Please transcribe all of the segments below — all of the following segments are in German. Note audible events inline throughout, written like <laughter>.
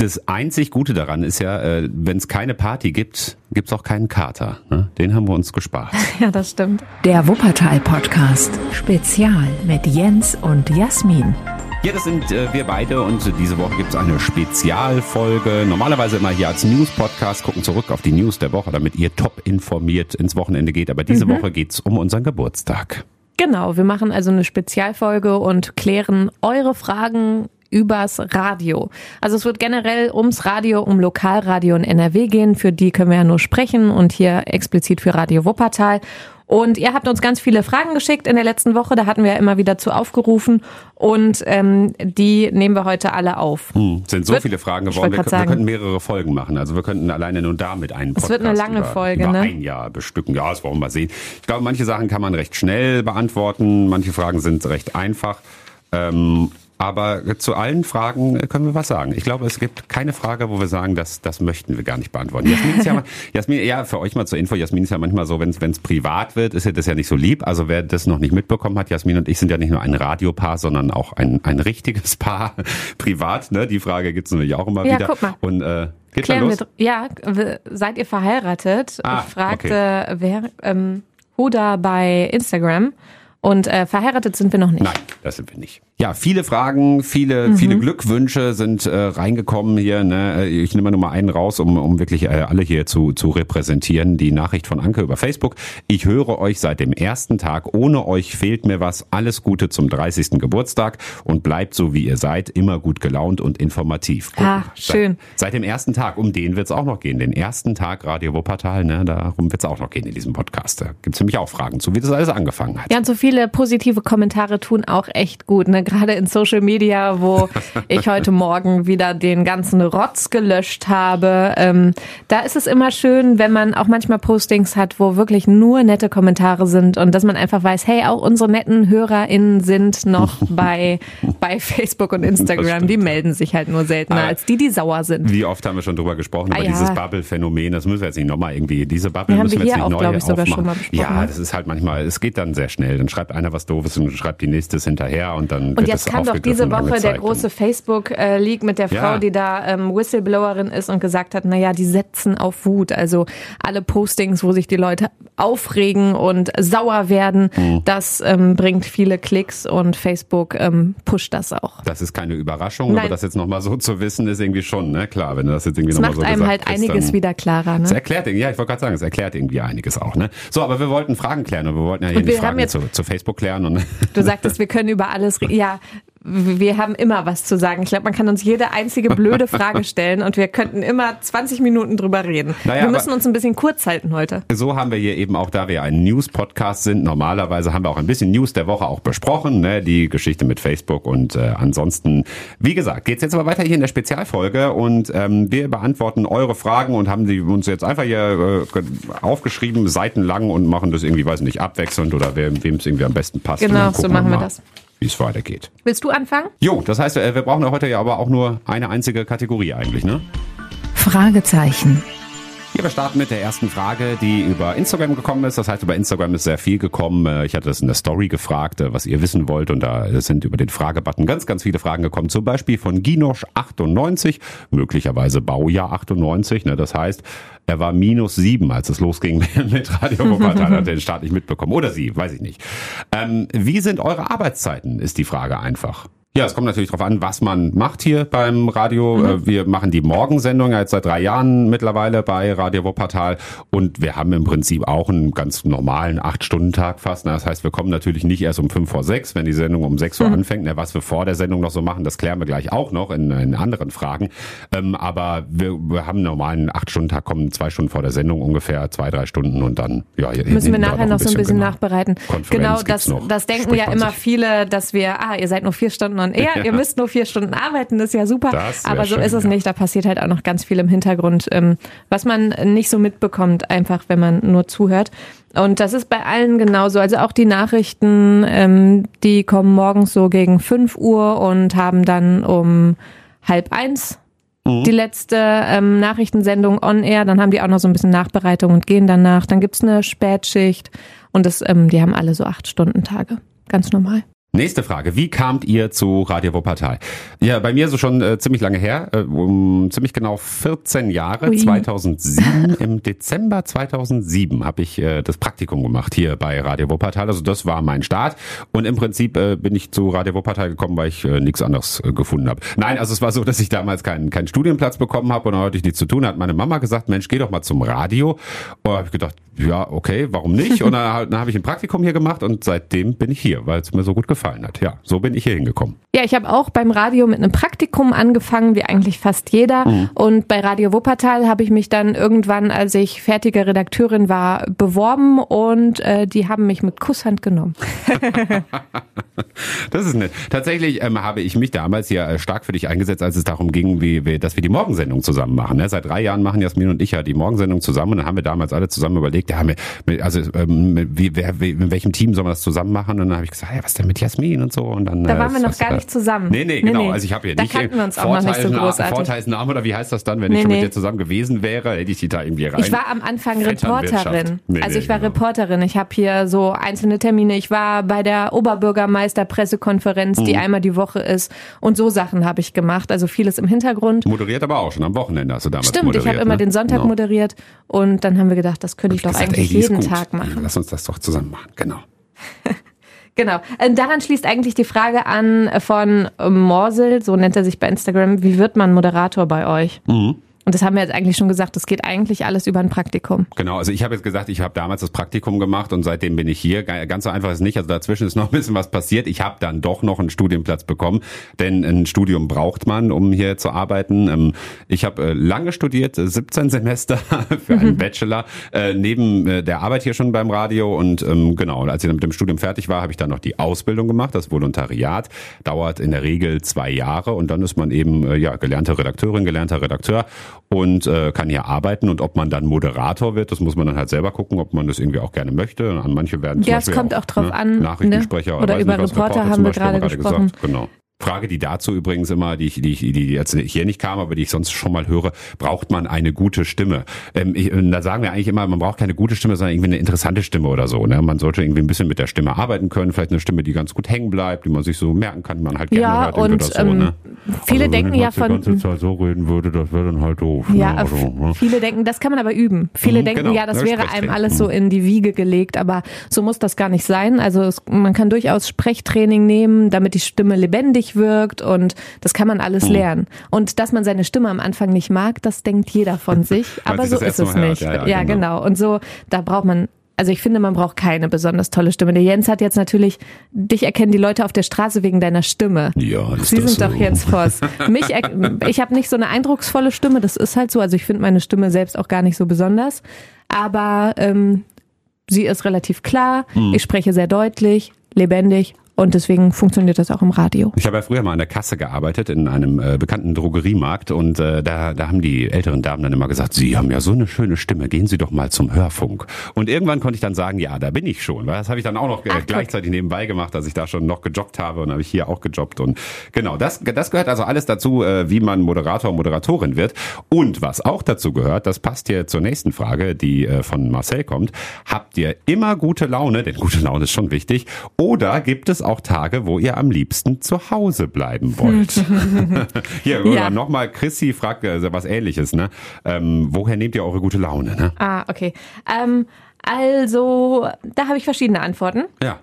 Das einzig Gute daran ist ja, äh, wenn es keine Party gibt, gibt's auch keinen Kater. Ne? Den haben wir uns gespart. <laughs> Ja, das stimmt. Der Wuppertal-Podcast. Spezial mit Jens und Jasmin. Ja, das sind äh, wir beide und diese Woche gibt's eine Spezialfolge. Normalerweise immer hier als News-Podcast, gucken zurück auf die News der Woche, damit ihr top informiert ins Wochenende geht. Aber diese Woche geht's um unseren Geburtstag. Genau, wir machen also eine Spezialfolge und klären eure Fragen übers Radio. Also es wird generell ums Radio, um Lokalradio in NRW gehen. Für die können wir ja nur sprechen und hier explizit für Radio Wuppertal. Und ihr habt uns ganz viele Fragen geschickt in der letzten Woche. Da hatten wir ja immer wieder zu aufgerufen. Und ähm, die nehmen wir heute alle auf. Hm, sind so Wird- viele Fragen geworden. Wir, grad wir sagen. könnten mehrere Folgen machen. Also wir könnten alleine nur damit einen Es Podcast wird eine lange über, Folge, über ne? ein Jahr bestücken. Ja, das wollen wir mal sehen. Ich glaube, manche Sachen kann man recht schnell beantworten. Manche Fragen sind recht einfach. Ähm, aber zu allen Fragen können wir was sagen. Ich glaube, es gibt keine Frage, wo wir sagen, das, das möchten wir gar nicht beantworten. Jasmin ist ja, <laughs> Jasmin, ja, für euch mal zur Info, Jasmin ist ja manchmal so, wenn es privat wird, ist ja das ja nicht so lieb. Also wer das noch nicht mitbekommen hat, Jasmin und ich sind ja nicht nur ein Radiopaar, sondern auch ein, ein richtiges Paar <laughs> privat. Ne? Die Frage gibt's natürlich auch immer Ja, wieder. guck mal. Und äh, geht schon Klären wir, los? dr- ja, seid ihr verheiratet? Ah, fragte wer, ähm, Huda bei Instagram. Und äh, verheiratet sind wir noch nicht. Nein, das sind wir nicht. Ja, viele Fragen, viele, viele Glückwünsche sind äh, reingekommen hier. Ne? Ich nehme nur mal einen raus, um, um wirklich äh, alle hier zu, zu repräsentieren. Die Nachricht von Anke über Facebook. Ich höre euch seit dem ersten Tag. Ohne euch fehlt mir was. Alles Gute zum 30. Geburtstag und bleibt so, wie ihr seid. Immer gut gelaunt und informativ. Guck Ah, schön. Seit, seit dem ersten Tag. Um den wird's auch noch gehen. Den ersten Tag Radio Wuppertal. Ne? Darum wird's auch noch gehen in diesem Podcast. Da gibt's nämlich auch Fragen zu, wie das alles angefangen hat. Ja, und so viele positive Kommentare tun auch echt gut, ne? Gerade in Social Media, wo <laughs> ich heute Morgen wieder den ganzen Rotz gelöscht habe. Ähm, da ist es immer schön, wenn man auch manchmal Postings hat, wo wirklich nur nette Kommentare sind und dass man einfach weiß, hey, auch unsere netten HörerInnen sind noch <laughs> bei, bei Facebook und Instagram. Die melden sich halt nur seltener Aber- als die, die sauer sind. Wie oft haben wir schon drüber gesprochen, Ah, über ja. dieses Bubble-Phänomen. Das müssen wir jetzt nicht nochmal irgendwie, diese Bubble Ja, müssen wir wir jetzt nicht auch, neu ich, aufmachen. ja, das ist halt manchmal, es geht dann sehr schnell. Dann schreibt einer was Doofes und schreibt die nächstes hinterher und dann <laughs> Und jetzt kam doch diese Woche der große Facebook-Leak mit der Frau, Ja. die da ähm, Whistleblowerin ist und gesagt hat, naja, die setzen auf Wut. Also alle Postings, wo sich die Leute aufregen und sauer werden, Mhm. das ähm, bringt viele Klicks und Facebook ähm, pusht das auch. Das ist keine Überraschung, Nein. aber das jetzt nochmal so zu wissen, ist irgendwie schon, ne? Klar, wenn du das jetzt irgendwie nochmal macht so einem halt kriegst, einiges wieder klarer. Es Ne? erklärt, irgendwie- ja, ich wollte gerade sagen, es erklärt irgendwie einiges auch, ne? So, aber wir wollten Fragen klären und wir wollten ja hier Und die Fragen zu, zu Facebook klären und Du sagtest, wir können über alles reden. <laughs> Ja, wir haben immer was zu sagen. Ich glaube, man kann uns jede einzige blöde <laughs> Frage stellen und wir könnten immer 20 Minuten drüber reden. Naja, wir müssen uns ein bisschen kurz halten heute. So haben wir hier eben auch, da wir ein News-Podcast sind, normalerweise haben wir auch ein bisschen News der Woche auch besprochen, ne? die Geschichte mit Facebook und äh, ansonsten, wie gesagt, geht's jetzt aber weiter hier in der Spezialfolge und ähm, wir beantworten eure Fragen und haben die uns jetzt einfach hier äh, aufgeschrieben, seitenlang und machen das irgendwie, weiß nicht, abwechselnd oder wem es irgendwie am besten passt. Genau, so machen wir das. Wie es weitergeht. Willst du anfangen? Jo, das heißt, äh, wir brauchen ja heute ja aber auch nur eine einzige Kategorie eigentlich, ne? Fragezeichen. Ja, wir starten mit der ersten Frage, die über Instagram gekommen ist. Das heißt, über Instagram ist sehr viel gekommen. Äh, Ich hatte das in der Story gefragt, äh, was ihr wissen wollt. Und da sind über den Fragebutton ganz, ganz viele Fragen gekommen. Zum Beispiel von Ginosch98, möglicherweise Baujahr 98. Ne? Das heißt, er war minus sieben, als es losging <laughs> mit Radio Wuppertal. Hat den Start nicht mitbekommen. Oder sie, weiß ich nicht. Ähm, wie sind eure Arbeitszeiten, ist die Frage einfach. Ja, es kommt natürlich darauf an, was man macht hier beim Radio. Äh, Wir machen die Morgensendung jetzt seit drei Jahren mittlerweile bei Radio Wuppertal und wir haben im Prinzip auch einen ganz normalen Acht-Stunden-Tag fast. Das heißt, wir kommen natürlich nicht erst um fünf vor sechs, wenn die Sendung um sechs Uhr anfängt. Na, Was wir vor der Sendung noch so machen, das klären wir gleich auch noch in, in anderen Fragen. Ähm, aber wir, wir haben einen normalen Acht-Stunden-Tag, kommen zwei Stunden vor der Sendung ungefähr, zwei, drei Stunden und dann ja, Müssen wir nachher noch so ein bisschen genau. nachbereiten. Konferenz Genau, das, noch. das denken ja immer sich. viele, dass wir, ah, ihr seid nur vier Stunden und ja, ihr müsst nur vier Stunden arbeiten, das ist ja super. Aber so schön, ist es ja. nicht. Da passiert halt auch noch ganz viel im Hintergrund, ähm, was man nicht so mitbekommt, einfach wenn man nur zuhört. Und das ist bei allen genauso. Also auch die Nachrichten, ähm, die kommen morgens so gegen 5 Uhr und haben dann um halb eins die letzte ähm, Nachrichtensendung on air. Dann haben die auch noch so ein bisschen Nachbereitung und gehen danach. Dann gibt's eine Spätschicht und das, ähm, die haben alle so acht Stunden Tage. Ganz normal. Nächste Frage. Wie kamt ihr zu Radio Wuppertal? Ja, bei mir so schon äh, ziemlich lange her, äh, um ziemlich genau 14 Jahre, Ui. 2007, im Dezember 2007 habe ich äh, das Praktikum gemacht hier bei Radio Wuppertal. Also das war mein Start und im Prinzip äh, bin ich zu Radio Wuppertal gekommen, weil ich äh, nichts anderes äh, gefunden habe. Nein, also es war so, dass ich damals keinen keinen Studienplatz bekommen habe und dann hatte ich nichts zu tun. Hat meine Mama gesagt, Mensch, geh doch mal zum Radio. Und habe ich gedacht, ja, okay, warum nicht? Und dann, <laughs> dann habe ich ein Praktikum hier gemacht und seitdem bin ich hier, weil es mir so gut gefallen hat. Ja, so bin ich hier hingekommen. Ja, ich habe auch beim Radio mit einem Praktikum angefangen, wie eigentlich fast jeder. Und bei Radio Wuppertal habe ich mich dann irgendwann, als ich fertige Redakteurin war, beworben und äh, die haben mich mit Kusshand genommen. <laughs> Das ist nett. Tatsächlich ähm, habe ich mich damals hier äh, stark für dich eingesetzt, als es darum ging, wie, wie, dass wir die Morgensendung zusammen machen. Ne? Seit drei Jahren machen Jasmin und ich ja die Morgensendung zusammen und dann haben wir damals alle zusammen überlegt, ja, mit, also ähm, mit, wie, wer, wie, in welchem Team sollen wir das zusammen machen? Und dann habe ich gesagt, ja, was denn mit Jasmin und so. Und dann, Da äh, waren wir noch gar äh, nicht zusammen. Nee, nee, genau. Also ich habe hier da nicht kannten wir uns auch noch nicht so großartig. Vorteilsname oder wie heißt das dann, wenn ich Nee, schon mit nee. dir zusammen gewesen wäre, hätte ich die da irgendwie rein. Ich war am Anfang. Reporterin. Nee, also nee, ich war genau. Reporterin. Ich habe hier so einzelne Termine. Ich war bei der Oberbürgermeister-Pressekonferenz, die Mhm. einmal die Woche ist. Und so Sachen habe ich gemacht. Also vieles im Hintergrund. Moderiert aber auch schon am Wochenende hast du damals Stimmt, moderiert. ich habe immer ne? den Sonntag Genau. moderiert. Und dann haben wir gedacht, das könnte ich doch Gesagt, eigentlich ey, die jeden gut. Tag machen. Lass uns das doch zusammen machen, genau. <laughs> Genau. Ähm, daran schließt eigentlich die Frage an von Morsel, so nennt er sich bei Instagram. Wie wird man Moderator bei euch? Mhm. Und das haben wir jetzt eigentlich schon gesagt, das geht eigentlich alles über ein Praktikum. Genau, also ich habe jetzt gesagt, ich habe damals das Praktikum gemacht und seitdem bin ich hier. Ga- Ganz so einfach ist es nicht, also dazwischen ist noch ein bisschen was passiert. Ich habe dann doch noch einen Studienplatz bekommen, denn ein Studium braucht man, um hier zu arbeiten. Ähm, Ich habe äh, lange studiert, äh, 17 Semester <laughs> für einen Bachelor, äh, neben der Arbeit hier schon beim Radio und ähm, genau, als ich dann mit dem Studium fertig war, habe ich dann noch die Ausbildung gemacht, das Volontariat, dauert in der Regel zwei Jahre und dann ist man eben ja gelernte Redakteurin, gelernter Redakteur und äh, kann hier arbeiten und ob man dann Moderator wird, das muss man dann halt selber gucken, ob man das irgendwie auch gerne möchte. An manche werden zum Ja, es Beispiel kommt auch drauf ne, an, Nachrichtensprecher ne? Oder über nicht, Reporter haben wir gerade gesprochen. Gesagt. Genau. Frage, die dazu übrigens immer, die ich, die, ich, die jetzt hier nicht kam, aber die ich sonst schon mal höre, braucht man eine gute Stimme? Ähm, ich, da sagen wir eigentlich immer, man braucht keine gute Stimme, sondern irgendwie eine interessante Stimme oder so. Ne? Man sollte irgendwie ein bisschen mit der Stimme arbeiten können, vielleicht eine Stimme, die ganz gut hängen bleibt, die man sich so merken kann, man halt gerne Ja, hört. und, oder so, ähm, ne? viele also, denken wenn ja von- die ganze Zeit so reden würde, das wäre dann halt doof. Ja, ne? also, ne? viele denken, das kann man aber üben. Viele Mhm, denken, genau. ja, das wäre einem alles so in die Wiege gelegt, aber so muss das gar nicht sein. Also es, man kann durchaus Sprechtraining nehmen, damit die Stimme lebendig wirkt und das kann man alles Mhm. lernen. Und dass man seine Stimme am Anfang nicht mag, das denkt jeder von <laughs> sich, aber so ist es nicht. Ja, ja, genau. genau. Und so, da braucht man also ich finde, man braucht keine besonders tolle Stimme. Der Jens hat jetzt natürlich, dich erkennen die Leute auf der Straße wegen deiner Stimme. Ja, ist Sie das sind so? doch Jens Voss. <laughs> Mich, ich habe nicht so eine eindrucksvolle Stimme, das ist halt so. Also ich finde meine Stimme selbst auch gar nicht so besonders. Aber ähm, sie ist relativ klar, Hm. ich spreche sehr deutlich, lebendig und deswegen funktioniert das auch im Radio. Ich habe ja früher mal an der Kasse gearbeitet in einem äh, bekannten Drogeriemarkt und äh, da, da haben die älteren Damen dann immer gesagt, Sie haben ja so eine schöne Stimme, gehen Sie doch mal zum Hörfunk. Und irgendwann konnte ich dann sagen, ja, da bin ich schon. Weil das habe ich dann auch noch äh, Ach, gleichzeitig nebenbei gemacht, dass ich da schon noch gejobbt habe und habe ich hier auch gejobbt. Und genau, das, das gehört also alles dazu, äh, wie man Moderator, Moderatorin wird. Und was auch dazu gehört, das passt hier zur nächsten Frage, die äh, von Marcel kommt. Habt ihr immer gute Laune, denn gute Laune ist schon wichtig, oder gibt es auch Tage, wo ihr am liebsten zu Hause bleiben wollt? <laughs> Hier, Ja. nochmal, Chrissy fragt äh, was ähnliches, ne? Ähm, woher nehmt ihr eure gute Laune, ne? Ah, okay. Ähm, also, da habe ich verschiedene Antworten. Ja.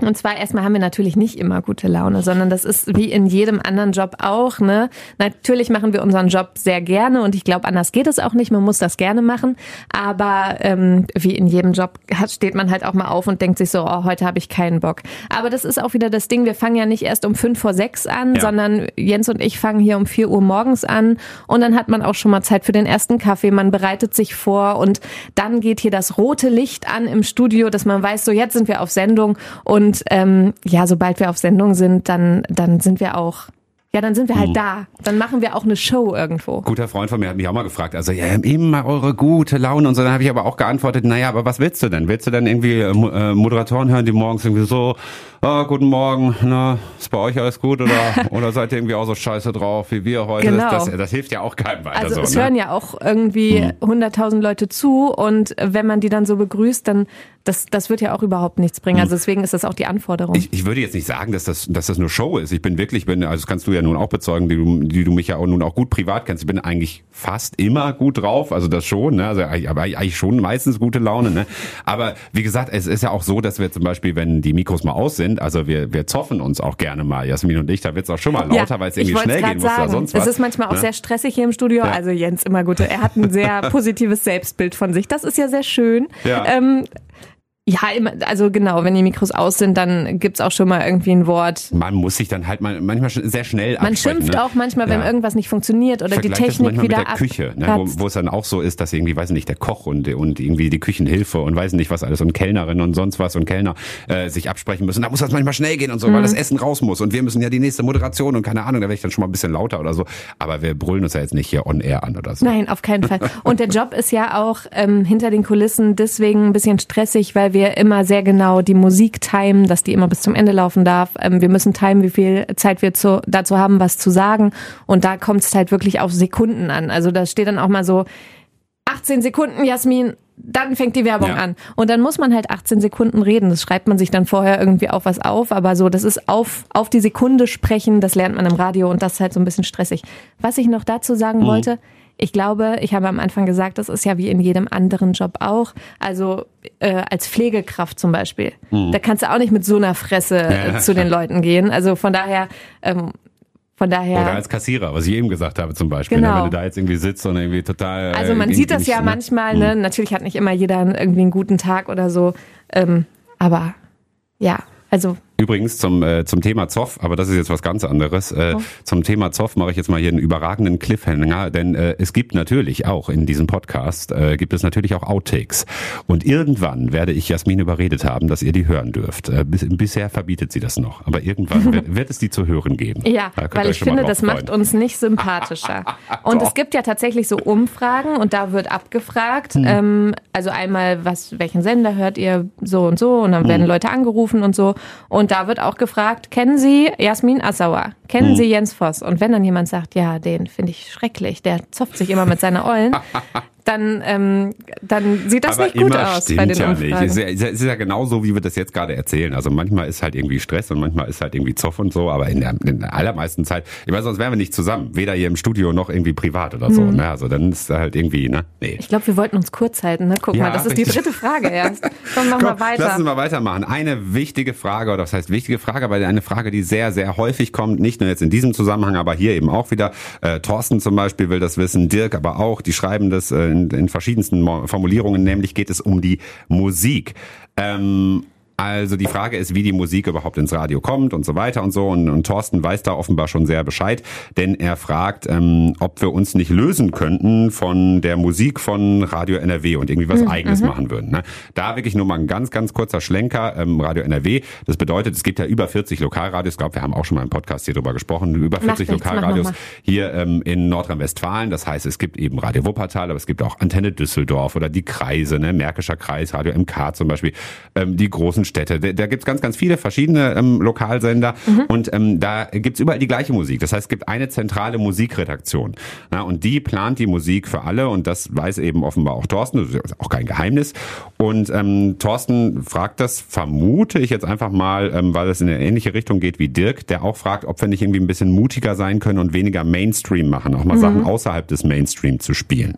Und zwar erstmal haben wir natürlich nicht immer gute Laune, sondern das ist wie in jedem anderen Job auch. Ne? Natürlich machen wir unseren Job sehr gerne und ich glaube, anders geht es auch nicht. Man muss das gerne machen. Aber ähm, wie in jedem Job hat, steht man halt auch mal auf und denkt sich so, oh, heute habe ich keinen Bock. Aber das ist auch wieder das Ding, wir fangen ja nicht erst um fünf vor sechs an, Ja. sondern Jens und ich fangen hier um vier Uhr morgens an und dann hat man auch schon mal Zeit für den ersten Kaffee. Man bereitet sich vor und dann geht hier das rote Licht an im Studio, dass man weiß, so jetzt sind wir auf Sendung und ähm, ja, sobald wir auf Sendung sind, dann dann sind wir auch ja, dann sind wir Mhm. halt da. Dann machen wir auch eine Show irgendwo. Guter Freund von mir hat mich auch mal gefragt, also ja, immer eure gute Laune und so. Dann habe ich aber auch geantwortet, naja, aber was willst du denn? Willst du denn irgendwie äh, äh, Moderatoren hören, die morgens irgendwie so, ah, guten Morgen, na, ist bei euch alles gut oder <laughs> oder seid ihr irgendwie auch so scheiße drauf wie wir heute? Genau. Das, das, das hilft ja auch keinem weiter Also so. es ne? hören ja auch irgendwie Mhm. 100.000 Leute zu und wenn man die dann so begrüßt, dann das, das wird ja auch überhaupt nichts bringen. Also deswegen ist das auch die Anforderung. Ich, ich würde jetzt nicht sagen, dass das, dass das nur Show ist. Ich bin wirklich, bin, also das kannst du ja nun auch bezeugen, die du, die du mich ja auch nun auch gut privat kennst. Ich bin eigentlich fast immer gut drauf, also das schon, ne? Also aber eigentlich schon meistens gute Laune, ne? Aber wie gesagt, es ist ja auch so, dass wir zum Beispiel, wenn die Mikros mal aus sind, also wir, wir zoffen uns auch gerne mal, Jasmin und ich, da wird's auch schon mal lauter, Ja, weil es irgendwie schnell gehen muss oder sonst was. Es ist manchmal auch ne? sehr stressig hier im Studio. Ja. Also Jens immer gute. Er hat ein sehr <laughs> positives Selbstbild von sich. Das ist ja sehr schön. Ja. Ähm, ja, immer, also genau, wenn die Mikros aus sind, dann gibt's auch schon mal irgendwie ein Wort. Man muss sich dann halt mal manchmal sehr schnell Man schimpft ne? auch manchmal, wenn Ja. irgendwas nicht funktioniert oder die Technik wieder mit der Küche, ne, wo, wo es dann auch so ist, dass irgendwie, weiß nicht, der Koch und, und irgendwie die Küchenhilfe und weiß nicht was alles und Kellnerin und sonst was und Kellner äh, sich absprechen müssen. Da muss das manchmal schnell gehen und so, weil Mhm. das Essen raus muss und wir müssen ja die nächste Moderation und keine Ahnung, da werde ich dann schon mal ein bisschen lauter oder so. Aber wir brüllen uns ja jetzt nicht hier on air an oder so. Nein, auf keinen Fall. Und der Job ist ja auch ähm, hinter den Kulissen deswegen ein bisschen stressig, weil wir immer sehr genau die Musik timen, dass die immer bis zum Ende laufen darf. Ähm, wir müssen timen, wie viel Zeit wir zu, dazu haben, was zu sagen. Und da kommt es halt wirklich auf Sekunden an. Also da steht dann auch mal so 18 Sekunden, Jasmin, dann fängt die Werbung Ja. an. Und dann muss man halt 18 Sekunden reden. Das schreibt man sich dann vorher irgendwie auf was auf. Aber so, das ist auf, auf die Sekunde sprechen, das lernt man im Radio und das ist halt so ein bisschen stressig. Was ich noch dazu sagen Mhm. wollte, ich glaube, ich habe am Anfang gesagt, das ist ja wie in jedem anderen Job auch. Also äh, als Pflegekraft zum Beispiel. Da kannst du auch nicht mit so einer Fresse äh, Mhm. Zu den Leuten gehen. Also von daher, ähm, von daher. Oder als Kassierer, was ich eben gesagt habe zum Beispiel. Genau. Ne, wenn du da jetzt irgendwie sitzt und irgendwie total. äh, Also man sieht das ja ne? manchmal, ne? Natürlich hat nicht immer jeder irgendwie einen guten Tag oder so. Ähm, aber ja, also Übrigens zum, äh, zum Thema Zoff, aber das ist jetzt was ganz anderes. Äh, Oh. Zum Thema Zoff mache ich jetzt mal hier einen überragenden Cliffhanger, denn äh, es gibt natürlich auch in diesem Podcast, äh, gibt es natürlich auch Outtakes. Und irgendwann werde ich Jasmin überredet haben, dass ihr die hören dürft. Äh, bis, bisher verbietet sie das noch, aber irgendwann <laughs> wird, wird es die zu hören geben. ja, weil ich finde, das macht freuen. uns nicht sympathischer. <laughs> und es gibt ja tatsächlich so Umfragen und da wird abgefragt, Hm. ähm, also einmal, was, welchen Sender hört ihr so und so und dann Hm. werden Leute angerufen und so. Und da wird auch gefragt, kennen Sie Jasmin Assauer? Kennen Hm. Sie Jens Voss? Und wenn dann jemand sagt, ja, den finde ich schrecklich, der zopft sich immer mit seiner Ollen, <laughs> dann, ähm, dann sieht das aber nicht gut aus bei den ja. Umfragen. Es ist ja, es ist ja genau so, wie wir das jetzt gerade erzählen. Also manchmal ist halt irgendwie Stress und manchmal ist halt irgendwie Zoff und so, aber in der, in der allermeisten Zeit, ich weiß, sonst wären wir nicht zusammen. Weder hier im Studio noch irgendwie privat oder so. Mhm. Ne? Also dann ist halt irgendwie, ne? Nee. Ich glaube, wir wollten uns kurz halten. Ne? Guck Ja, mal, das ist die dritte Frage erst. <laughs> Komm, mach Komm, mal weiter. Lass uns mal weitermachen. Eine wichtige Frage, oder was heißt wichtige Frage, aber eine Frage, die sehr, sehr häufig kommt, nicht nur jetzt in diesem Zusammenhang, aber hier eben auch wieder. Äh, Thorsten zum Beispiel will das wissen, Dirk aber auch, die schreiben das äh, in, in verschiedensten Formulierungen, nämlich geht es um die Musik. Ähm, also die Frage ist, wie die Musik überhaupt ins Radio kommt und so weiter und so. Und, und Thorsten weiß da offenbar schon sehr Bescheid, denn er fragt, ähm, ob wir uns nicht lösen könnten von der Musik von Radio NRW und irgendwie was Eigenes machen würden. Ne? Da wirklich nur mal ein ganz, ganz kurzer Schlenker. Ähm, Radio NRW, das bedeutet, es gibt ja über 40 Lokalradios. Ich glaube, wir haben auch schon mal im Podcast hier drüber gesprochen. Über 40 Macht nichts, Lokalradios hier ähm, in Nordrhein-Westfalen. Das heißt, es gibt eben Radio Wuppertal, aber es gibt auch Antenne Düsseldorf oder die Kreise, ne? Märkischer Kreis, Radio MK zum Beispiel, ähm, die großen Städte. Da, da gibt's ganz, ganz viele verschiedene ähm, Lokalsender und ähm, da gibt's überall die gleiche Musik. Das heißt, es gibt eine zentrale Musikredaktion ja, und die plant die Musik für alle und das weiß eben offenbar auch Thorsten, das ist auch kein Geheimnis. Und ähm, Thorsten fragt das, vermute ich jetzt einfach mal, ähm, weil es in eine ähnliche Richtung geht wie Dirk, der auch fragt, ob wir nicht irgendwie ein bisschen mutiger sein können und weniger Mainstream machen, auch mal Sachen außerhalb des Mainstream zu spielen.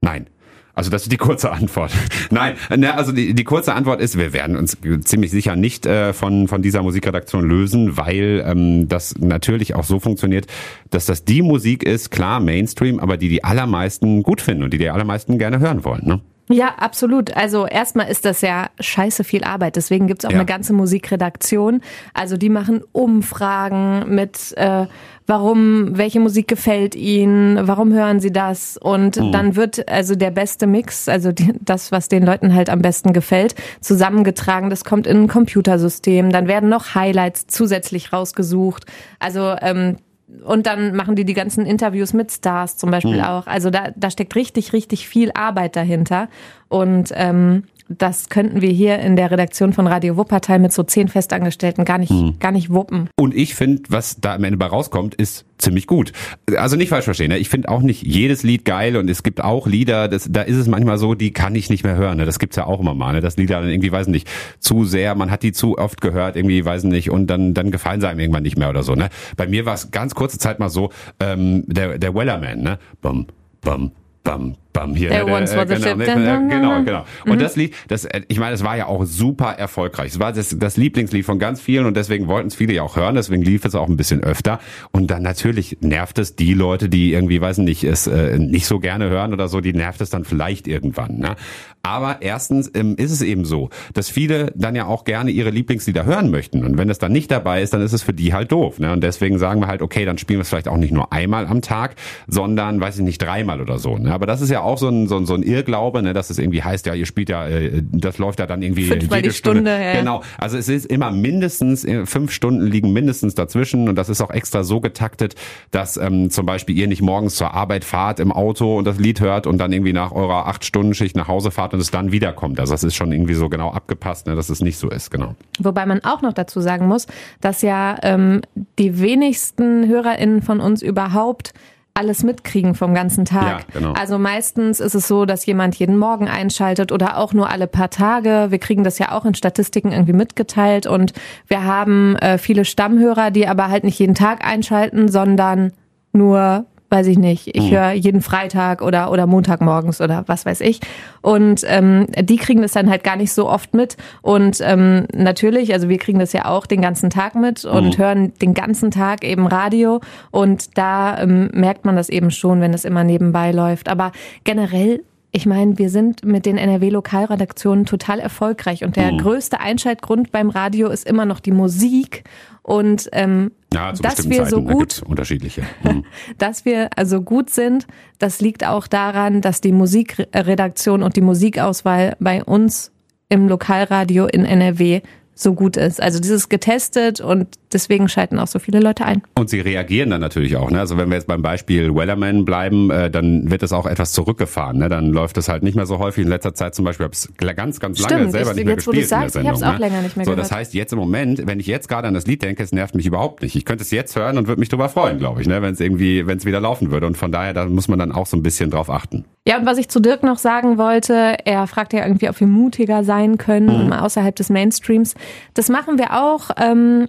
Nein. Also das ist die kurze Antwort. <laughs> Nein, ne, also die, die kurze Antwort ist, wir werden uns ziemlich sicher nicht äh, von, von dieser Musikredaktion lösen, weil ähm, das natürlich auch so funktioniert, dass das die Musik ist, klar Mainstream, aber die die allermeisten gut finden und die die allermeisten gerne hören wollen. Ne? Ja, absolut. Also erstmal ist das ja scheiße viel Arbeit. Deswegen gibt's auch Ja. eine ganze Musikredaktion. Also die machen Umfragen mit, äh, warum, welche Musik gefällt ihnen, warum hören sie das? Und Mhm. dann wird also der beste Mix, also die, das, was den Leuten halt am besten gefällt, zusammengetragen. Das kommt in ein Computersystem. Dann werden noch Highlights zusätzlich rausgesucht. Also ähm, und dann machen die die ganzen Interviews mit Stars zum Beispiel Mhm. auch. Also da, da steckt richtig, richtig viel Arbeit dahinter. Und ähm, das könnten wir hier in der Redaktion von Radio Wuppertal mit so zehn Festangestellten gar nicht, Hm. gar nicht wuppen. Und ich finde, was da am Ende bei rauskommt, ist ziemlich gut. Also nicht falsch verstehen. Ne? Ich finde auch nicht jedes Lied geil und es gibt auch Lieder, das, da ist es manchmal so, die kann ich nicht mehr hören. Ne? Das gibt's ja auch immer mal. Ne? Dass Lieder dann irgendwie, weiß nicht, zu sehr, man hat die zu oft gehört, irgendwie, weiß nicht, und dann, dann gefallen sie einem irgendwann nicht mehr oder so. Ne? Bei mir war es ganz kurze Zeit mal so, ähm, der, der Wellerman, ne? Bum, bum, bum, bum. Hier, There ne, once was genau, ne, dun, genau, genau. Und das Lied, das, äh, ich meine, es war ja auch super erfolgreich. Es war das, das Lieblingslied von ganz vielen und deswegen wollten es viele ja auch hören. Deswegen lief es auch ein bisschen öfter. Und dann natürlich nervt es die Leute, die irgendwie, weiß nicht, es äh, nicht so gerne hören oder so, die nervt es dann vielleicht irgendwann. Ne? Aber erstens ähm, ist es eben so, dass viele dann ja auch gerne ihre Lieblingslieder hören möchten. Und wenn das dann nicht dabei ist, dann ist es für die halt doof. Ne? Und deswegen sagen wir halt, okay, dann spielen wir es vielleicht auch nicht nur einmal am Tag, sondern, weiß ich nicht, dreimal oder so. Ne? Aber das ist ja auch so ein, so ein, so ein Irrglaube, ne? dass es irgendwie heißt, ja, ihr spielt ja, äh, das läuft ja dann irgendwie Fünfmal jede die Stunde, ja, ja. Genau. Also es ist immer mindestens, äh, fünf Stunden liegen mindestens dazwischen und das ist auch extra so getaktet, dass ähm, zum Beispiel ihr nicht morgens zur Arbeit fahrt im Auto und das Lied hört und dann irgendwie nach eurer acht Stunden Schicht nach Hause fahrt und es dann wiederkommt. Also das ist schon irgendwie so genau abgepasst, ne, dass es nicht so ist, genau. Wobei man auch noch dazu sagen muss, dass ja ähm, die wenigsten HörerInnen von uns überhaupt alles mitkriegen vom ganzen Tag. Ja, genau. Also meistens ist es so, dass jemand jeden Morgen einschaltet oder auch nur alle paar Tage. Wir kriegen das ja auch in Statistiken irgendwie mitgeteilt und wir haben äh, viele Stammhörer, die aber halt nicht jeden Tag einschalten, sondern nur weiß ich nicht, ich höre jeden Freitag oder oder Montagmorgens oder was weiß ich. Und ähm, die kriegen das dann halt gar nicht so oft mit. Und ähm, natürlich, also wir kriegen das ja auch den ganzen Tag mit und hören den ganzen Tag eben Radio. Und da ähm, merkt man das eben schon, wenn das immer nebenbei läuft, aber generell ich meine, wir sind mit den NRW-Lokalredaktionen total erfolgreich und der größte Einschaltgrund beim Radio ist immer noch die Musik und ähm, Ja, dass wir Zeiten so gut unterschiedliche. Mhm. <laughs> dass wir also gut sind, das liegt auch daran, dass die Musikredaktion und die Musikauswahl bei uns im Lokalradio in NRW so gut ist. Also dieses getestet und deswegen schalten auch so viele Leute ein. Und sie reagieren dann natürlich auch. Ne? Also wenn wir jetzt beim Beispiel Wellerman bleiben, äh, dann wird es auch etwas zurückgefahren. Ne? Dann läuft es halt nicht mehr so häufig. In letzter Zeit zum Beispiel habe ich es ganz, ganz lange Stimmt, selber ich- nicht mehr jetzt, wo gespielt in der sagst, ich hab's Sendung. auch ne? länger nicht mehr so, gehört. das heißt jetzt im Moment, wenn ich jetzt gerade an das Lied denke, es nervt mich überhaupt nicht. Ich könnte es jetzt hören und würde mich darüber freuen, glaube ich, ne? wenn es irgendwie, wenn es wieder laufen würde. Und von daher, da muss man dann auch so ein bisschen drauf achten. Ja, und was ich zu Dirk noch sagen wollte, er fragt ja irgendwie, ob wir mutiger sein können, mal außerhalb des Mainstreams. Das machen wir auch ähm,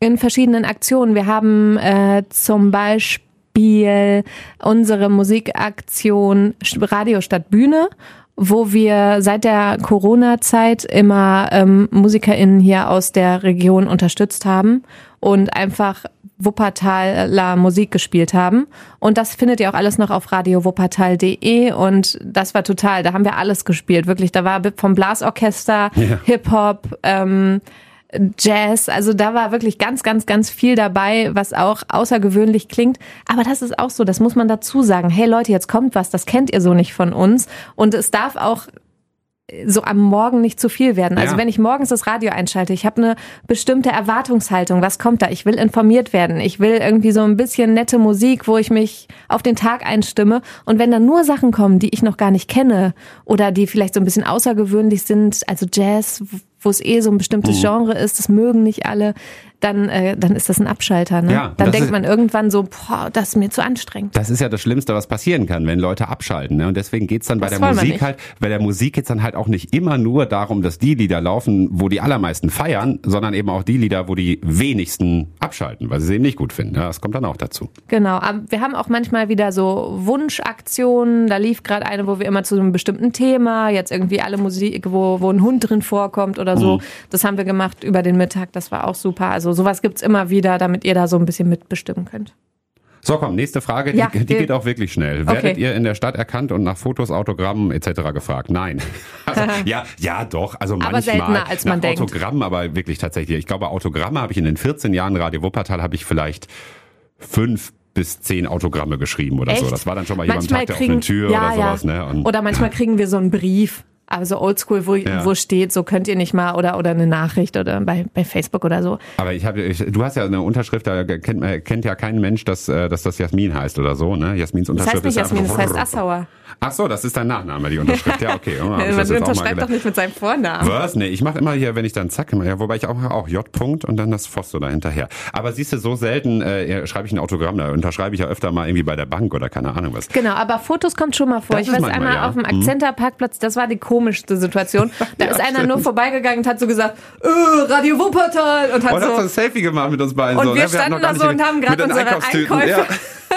in verschiedenen Aktionen. Wir haben äh, zum Beispiel unsere Musikaktion Radio statt Bühne wo wir seit der Corona-Zeit immer ähm, MusikerInnen hier aus der Region unterstützt haben und einfach Wuppertaler Musik gespielt haben. Und das findet ihr auch alles noch auf radiowuppertal.de und das war total, da haben wir alles gespielt, wirklich. Da war vom Blasorchester, Ja. Hip-Hop, ähm, Jazz, also da war wirklich ganz, ganz, ganz viel dabei, was auch außergewöhnlich klingt. Aber das ist auch so, das muss man dazu sagen. Hey Leute, jetzt kommt was, das kennt ihr so nicht von uns. Und es darf auch so am Morgen nicht zu viel werden. Also Ja. wenn ich morgens das Radio einschalte, ich habe eine bestimmte Erwartungshaltung. Was kommt da? Ich will informiert werden. Ich will irgendwie so ein bisschen nette Musik, wo ich mich auf den Tag einstimme. Und wenn dann nur Sachen kommen, die ich noch gar nicht kenne oder die vielleicht so ein bisschen außergewöhnlich sind, also Jazz, wo es eh so ein bestimmtes Genre ist, das mögen nicht alle, dann, äh, dann ist das ein Abschalter. Ne? Ja, dann denkt ist- man irgendwann so, boah, das ist mir zu anstrengend. Das ist ja das Schlimmste, was passieren kann, wenn Leute abschalten. Ne? Und deswegen geht's dann bei Das der wollen wir Musik halt, bei der Musik geht's dann halt auch nicht immer nur darum, dass die Lieder laufen, wo die allermeisten feiern, sondern eben auch die Lieder, wo die wenigsten abschalten, weil sie sie eben nicht gut finden. Ja, das kommt dann auch dazu. Genau, aber wir haben auch manchmal wieder so Wunschaktionen. Da lief gerade eine, wo wir immer zu einem bestimmten Thema, jetzt irgendwie alle Musik, wo, wo ein Hund drin vorkommt oder so. Das haben wir gemacht über den Mittag, das war auch super. Also sowas gibt's immer wieder, damit ihr da so ein bisschen mitbestimmen könnt. So, komm, nächste Frage, die, Ja, die geht auch wirklich schnell. Okay. Werdet ihr in der Stadt erkannt und nach Fotos, Autogrammen etc. gefragt? Nein. <laughs> Also, ja, ja, doch. Also Aber manchmal seltener, als man nach denkt. Autogramm, aber wirklich tatsächlich. Ich glaube, Autogramme habe ich in den 14 Jahren Radio Wuppertal habe ich vielleicht fünf bis zehn Autogramme geschrieben oder so. Echt? Das war dann schon mal jemand Manchmal Tag der offenen Tür ja, oder sowas. ja. Ne? Und Oder manchmal kriegen wir so einen Brief. Also oldschool, wo, Ja. wo steht, so könnt ihr nicht mal oder oder eine Nachricht oder bei, bei Facebook oder so. Aber ich habe, du hast ja eine Unterschrift, da kennt, kennt ja kein Mensch, dass, äh, dass das Jasmin heißt oder so, ne? Jasmins Das Unterschrift heißt nicht ist Jasmin, das heißt Assauer. Ach so, das ist dein Nachname, die Unterschrift. Ja, okay. <laughs> Oh, Man unterschreibt doch nicht mit seinem Vornamen. Was? Nee, ich mache immer hier, wenn ich dann zack, ja, wobei ich auch auch J. -Punkt und dann das Fosso da hinterher. Aber siehst du, so selten äh, schreibe ich ein Autogramm, da unterschreibe ich ja öfter mal irgendwie bei der Bank oder keine Ahnung was. Genau, aber Fotos kommt schon mal vor. Das ich weiß manchmal, einmal ja. auf dem Mhm. Akzenter-Parkplatz, das war die komischste Situation. <laughs> Da Ja, ist einer stimmt. nur vorbeigegangen und hat so gesagt, äh, Radio Wuppertal und hat Und hast du so ein Selfie gemacht mit uns beiden. Und so, wir ne? hatten standen da so und haben gerade unsere. Einkäufe Ja.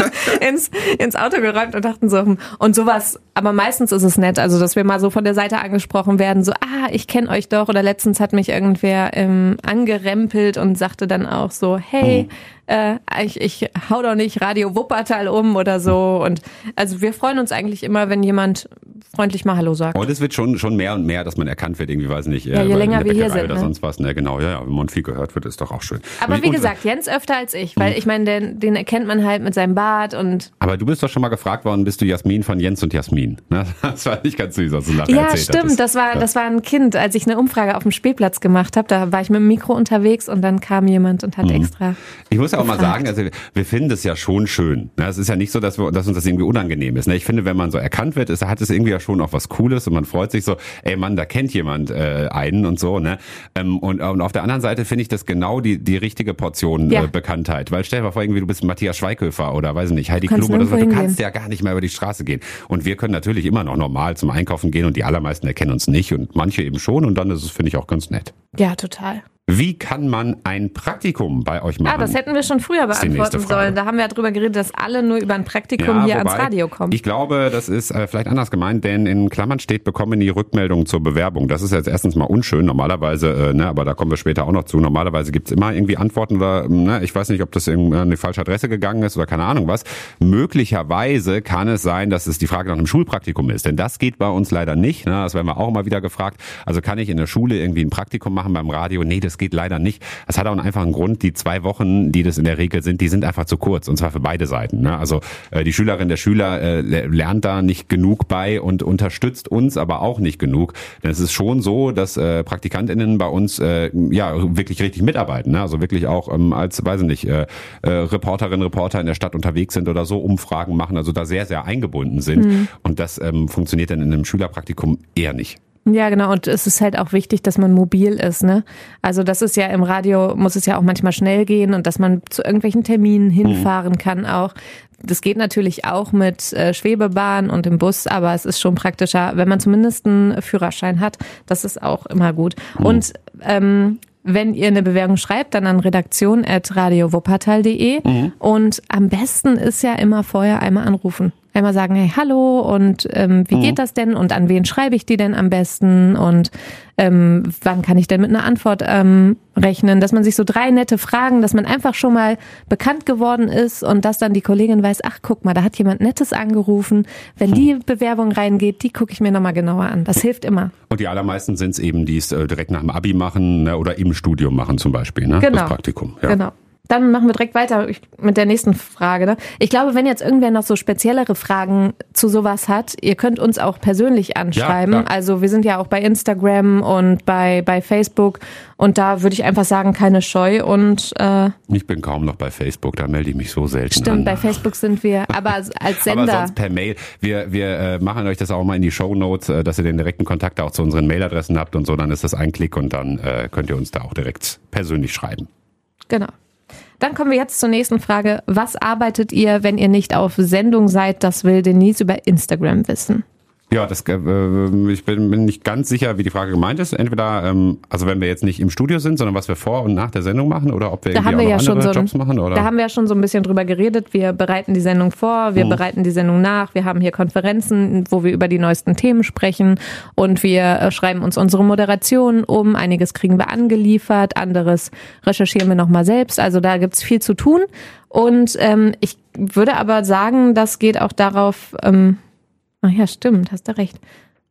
<laughs> ins, ins Auto geräumt und dachten so, hm. und sowas, aber meistens ist es nett, also dass wir mal so von der Seite angesprochen werden, so, ah, ich kenne euch doch, oder letztens hat mich irgendwer ähm, angerempelt und sagte dann auch so, hey, Mhm. Äh, ich, ich hau doch nicht Radio Wuppertal um oder so und also wir freuen uns eigentlich immer, wenn jemand freundlich mal Hallo sagt. Und es wird schon, schon mehr und mehr, dass man erkannt wird, irgendwie, weiß nicht, Ja, je in länger wir hier sind, oder ne? sonst was. Ne, genau, ja, ja, wenn man viel gehört wird, ist doch auch schön. Aber Und- wie gesagt, Jens öfter als ich, weil ich meine, den, den erkennt man halt mit seinem Bart und Aber du bist doch schon mal gefragt worden, bist du Jasmin von Jens und Jasmin? <laughs> Ne? Das war nicht ganz süß, was du nachher Ja, erzählt stimmt. hattest. Das war, das war ein Kind, als ich eine Umfrage auf dem Spielplatz gemacht habe. Da war ich mit dem Mikro unterwegs und dann kam jemand und hat Mhm. extra. Ich muss ja auch mal sagen, also wir finden das ja schon schön. Ne? Es ist ja nicht so, dass, wir, dass uns das irgendwie unangenehm ist. Ne? Ich finde, wenn man so erkannt wird, ist, hat es irgendwie ja schon auch was Cooles und man freut sich so, ey Mann, da kennt jemand äh, einen und so. Ne? Ähm, und, und auf der anderen Seite finde ich das genau die, die richtige Portion Ja. äh, Bekanntheit. Weil stell dir mal vor, irgendwie du bist Matthias Schweighöfer oder weiß ich nicht, Heidi Klum oder so. Du kannst ja gar nicht mehr über die Straße gehen. Und wir können natürlich immer noch normal zum Einkaufen gehen und die allermeisten erkennen uns nicht und manche eben schon und dann ist es, finde ich, auch ganz nett. Ja, total. Wie kann man ein Praktikum bei euch machen? Ah, das hätten wir schon früher beantworten sollen. Da haben wir ja drüber geredet, dass alle nur über ein Praktikum hier ans wobei, Radio kommen. Ich glaube, das ist äh, vielleicht anders gemeint, denn in Klammern steht, bekommen die Rückmeldung zur Bewerbung. Das ist jetzt erstens mal unschön, normalerweise, äh, ne, aber da kommen wir später auch noch zu. Normalerweise gibt's immer irgendwie Antworten oder, ne, ich weiß nicht, ob das in eine falsche Adresse gegangen ist oder keine Ahnung was. Möglicherweise kann es sein, dass es die Frage nach einem Schulpraktikum ist, denn das geht bei uns leider nicht. Ne, das werden wir auch immer wieder gefragt. Also kann ich in der Schule irgendwie ein Praktikum machen beim Radio? Nee, das geht leider nicht. Das hat auch einen einfachen Grund. Die zwei Wochen, die das in der Regel sind, die sind einfach zu kurz und zwar für beide Seiten. Ne? Also äh, die Schülerin, der Schüler äh, le- lernt da nicht genug bei und unterstützt uns aber auch nicht genug. Denn es ist schon so, dass äh, PraktikantInnen bei uns äh, ja wirklich richtig mitarbeiten. Ne? Also wirklich auch ähm, als, weiß ich nicht, äh, äh, Reporterinnen, Reporter in der Stadt unterwegs sind oder so, Umfragen machen, also da sehr, sehr eingebunden sind. Und das ähm, funktioniert dann in einem Schülerpraktikum eher nicht. Ja, genau. Und es ist halt auch wichtig, dass man mobil ist, ne? Also das ist ja im Radio, muss es ja auch manchmal schnell gehen und dass man zu irgendwelchen Terminen hinfahren kann auch. Das geht natürlich auch mit äh, Schwebebahn und im Bus, aber es ist schon praktischer, wenn man zumindest einen Führerschein hat. Das ist auch immer gut. Und ähm, wenn ihr eine Bewerbung schreibt, dann an redaktion.radiowuppertal.de und am besten ist ja immer vorher einmal anrufen. Einmal sagen, hey, hallo und ähm, wie geht das denn und an wen schreibe ich die denn am besten und ähm, wann kann ich denn mit einer Antwort ähm, rechnen, dass man sich so drei nette Fragen, dass man einfach schon mal bekannt geworden ist und dass dann die Kollegin weiß, ach guck mal, da hat jemand Nettes angerufen. Wenn die Bewerbung reingeht, die gucke ich mir nochmal genauer an. Das hilft immer. Und die allermeisten sind es eben, die es äh, direkt nach dem Abi machen ne, oder im Studium machen zum Beispiel, ne? Genau. das Praktikum. Ja. Genau. Dann machen wir direkt weiter mit der nächsten Frage. Ne? Ich glaube, wenn jetzt irgendwer noch so speziellere Fragen zu sowas hat, ihr könnt uns auch persönlich anschreiben. Ja, also wir sind ja auch bei Instagram und bei, bei Facebook und da würde ich einfach sagen, keine Scheu und äh, Ich bin kaum noch bei Facebook, da melde ich mich so selten stimmt, an. bei Facebook sind wir, <laughs> aber als als Aber Sender. sonst per Mail. Wir, wir äh, machen euch das auch mal in die Show Notes, äh, dass ihr den direkten Kontakt auch zu unseren Mailadressen habt und so. Dann ist das ein Klick und dann äh, könnt ihr uns da auch direkt persönlich schreiben. Genau. Dann kommen wir jetzt zur nächsten Frage. Was arbeitet ihr, wenn ihr nicht auf Sendung seid? Das will Denise über Instagram wissen. Ja, das, äh, ich bin, bin nicht ganz sicher, wie die Frage gemeint ist. Entweder, ähm, also wenn wir jetzt nicht im Studio sind, sondern was wir vor und nach der Sendung machen oder ob wir Da haben wir auch ja andere so Jobs machen oder. Da haben wir ja schon so ein bisschen drüber geredet. Wir bereiten die Sendung vor, wir bereiten die Sendung nach, wir haben hier Konferenzen, wo wir über die neuesten Themen sprechen und wir äh, schreiben uns unsere Moderation um. Einiges kriegen wir angeliefert, anderes recherchieren wir nochmal selbst. Also da gibt's viel zu tun. Und ähm, ich würde aber sagen, das geht auch darauf, ähm, ach ja, stimmt, hast du recht.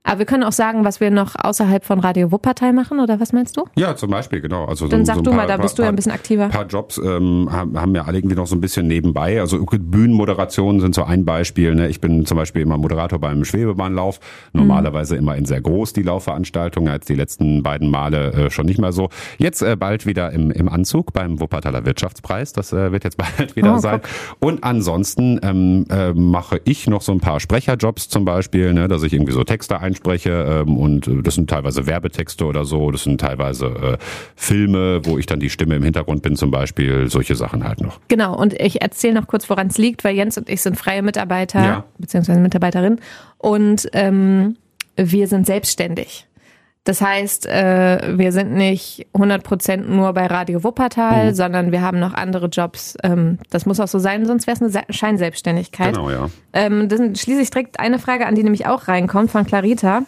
Aber wir können auch sagen, was wir noch außerhalb von Radio Wuppertal machen, oder was meinst du? Ja, zum Beispiel, genau. Also Dann so, sag so du paar, mal, da bist du ja ein bisschen aktiver. Ein paar Jobs ähm, haben, haben ja alle irgendwie noch so ein bisschen nebenbei. Also Bühnenmoderationen sind so ein Beispiel. Ne? Ich bin zum Beispiel immer Moderator beim Schwebebahnlauf. Normalerweise immer in sehr groß die Laufveranstaltung, als die letzten beiden Male äh, schon nicht mehr so. Jetzt äh, bald wieder im, im Anzug beim Wuppertaler Wirtschaftspreis. Das äh, wird jetzt <laughs> bald wieder Oh, sein. Und ansonsten ähm, äh, mache ich noch so ein paar Sprecherjobs zum Beispiel, ne? dass ich irgendwie so Texte einspreche ähm, und äh, das sind teilweise Werbetexte oder so, das sind teilweise äh, Filme, wo ich dann die Stimme im Hintergrund bin zum Beispiel, solche Sachen halt noch. Genau, und ich erzähle noch kurz, woran es liegt, weil Jens und ich sind freie Mitarbeiter, Ja. beziehungsweise Mitarbeiterin, und ähm, wir sind selbstständig. Das heißt, äh, wir sind nicht 100% nur bei Radio Wuppertal, sondern wir haben noch andere Jobs. Ähm, das muss auch so sein, sonst wäre es eine Se- Scheinselbstständigkeit. Genau, ja. Ähm, dann schließe ich direkt eine Frage an, die nämlich auch reinkommt von Clarita.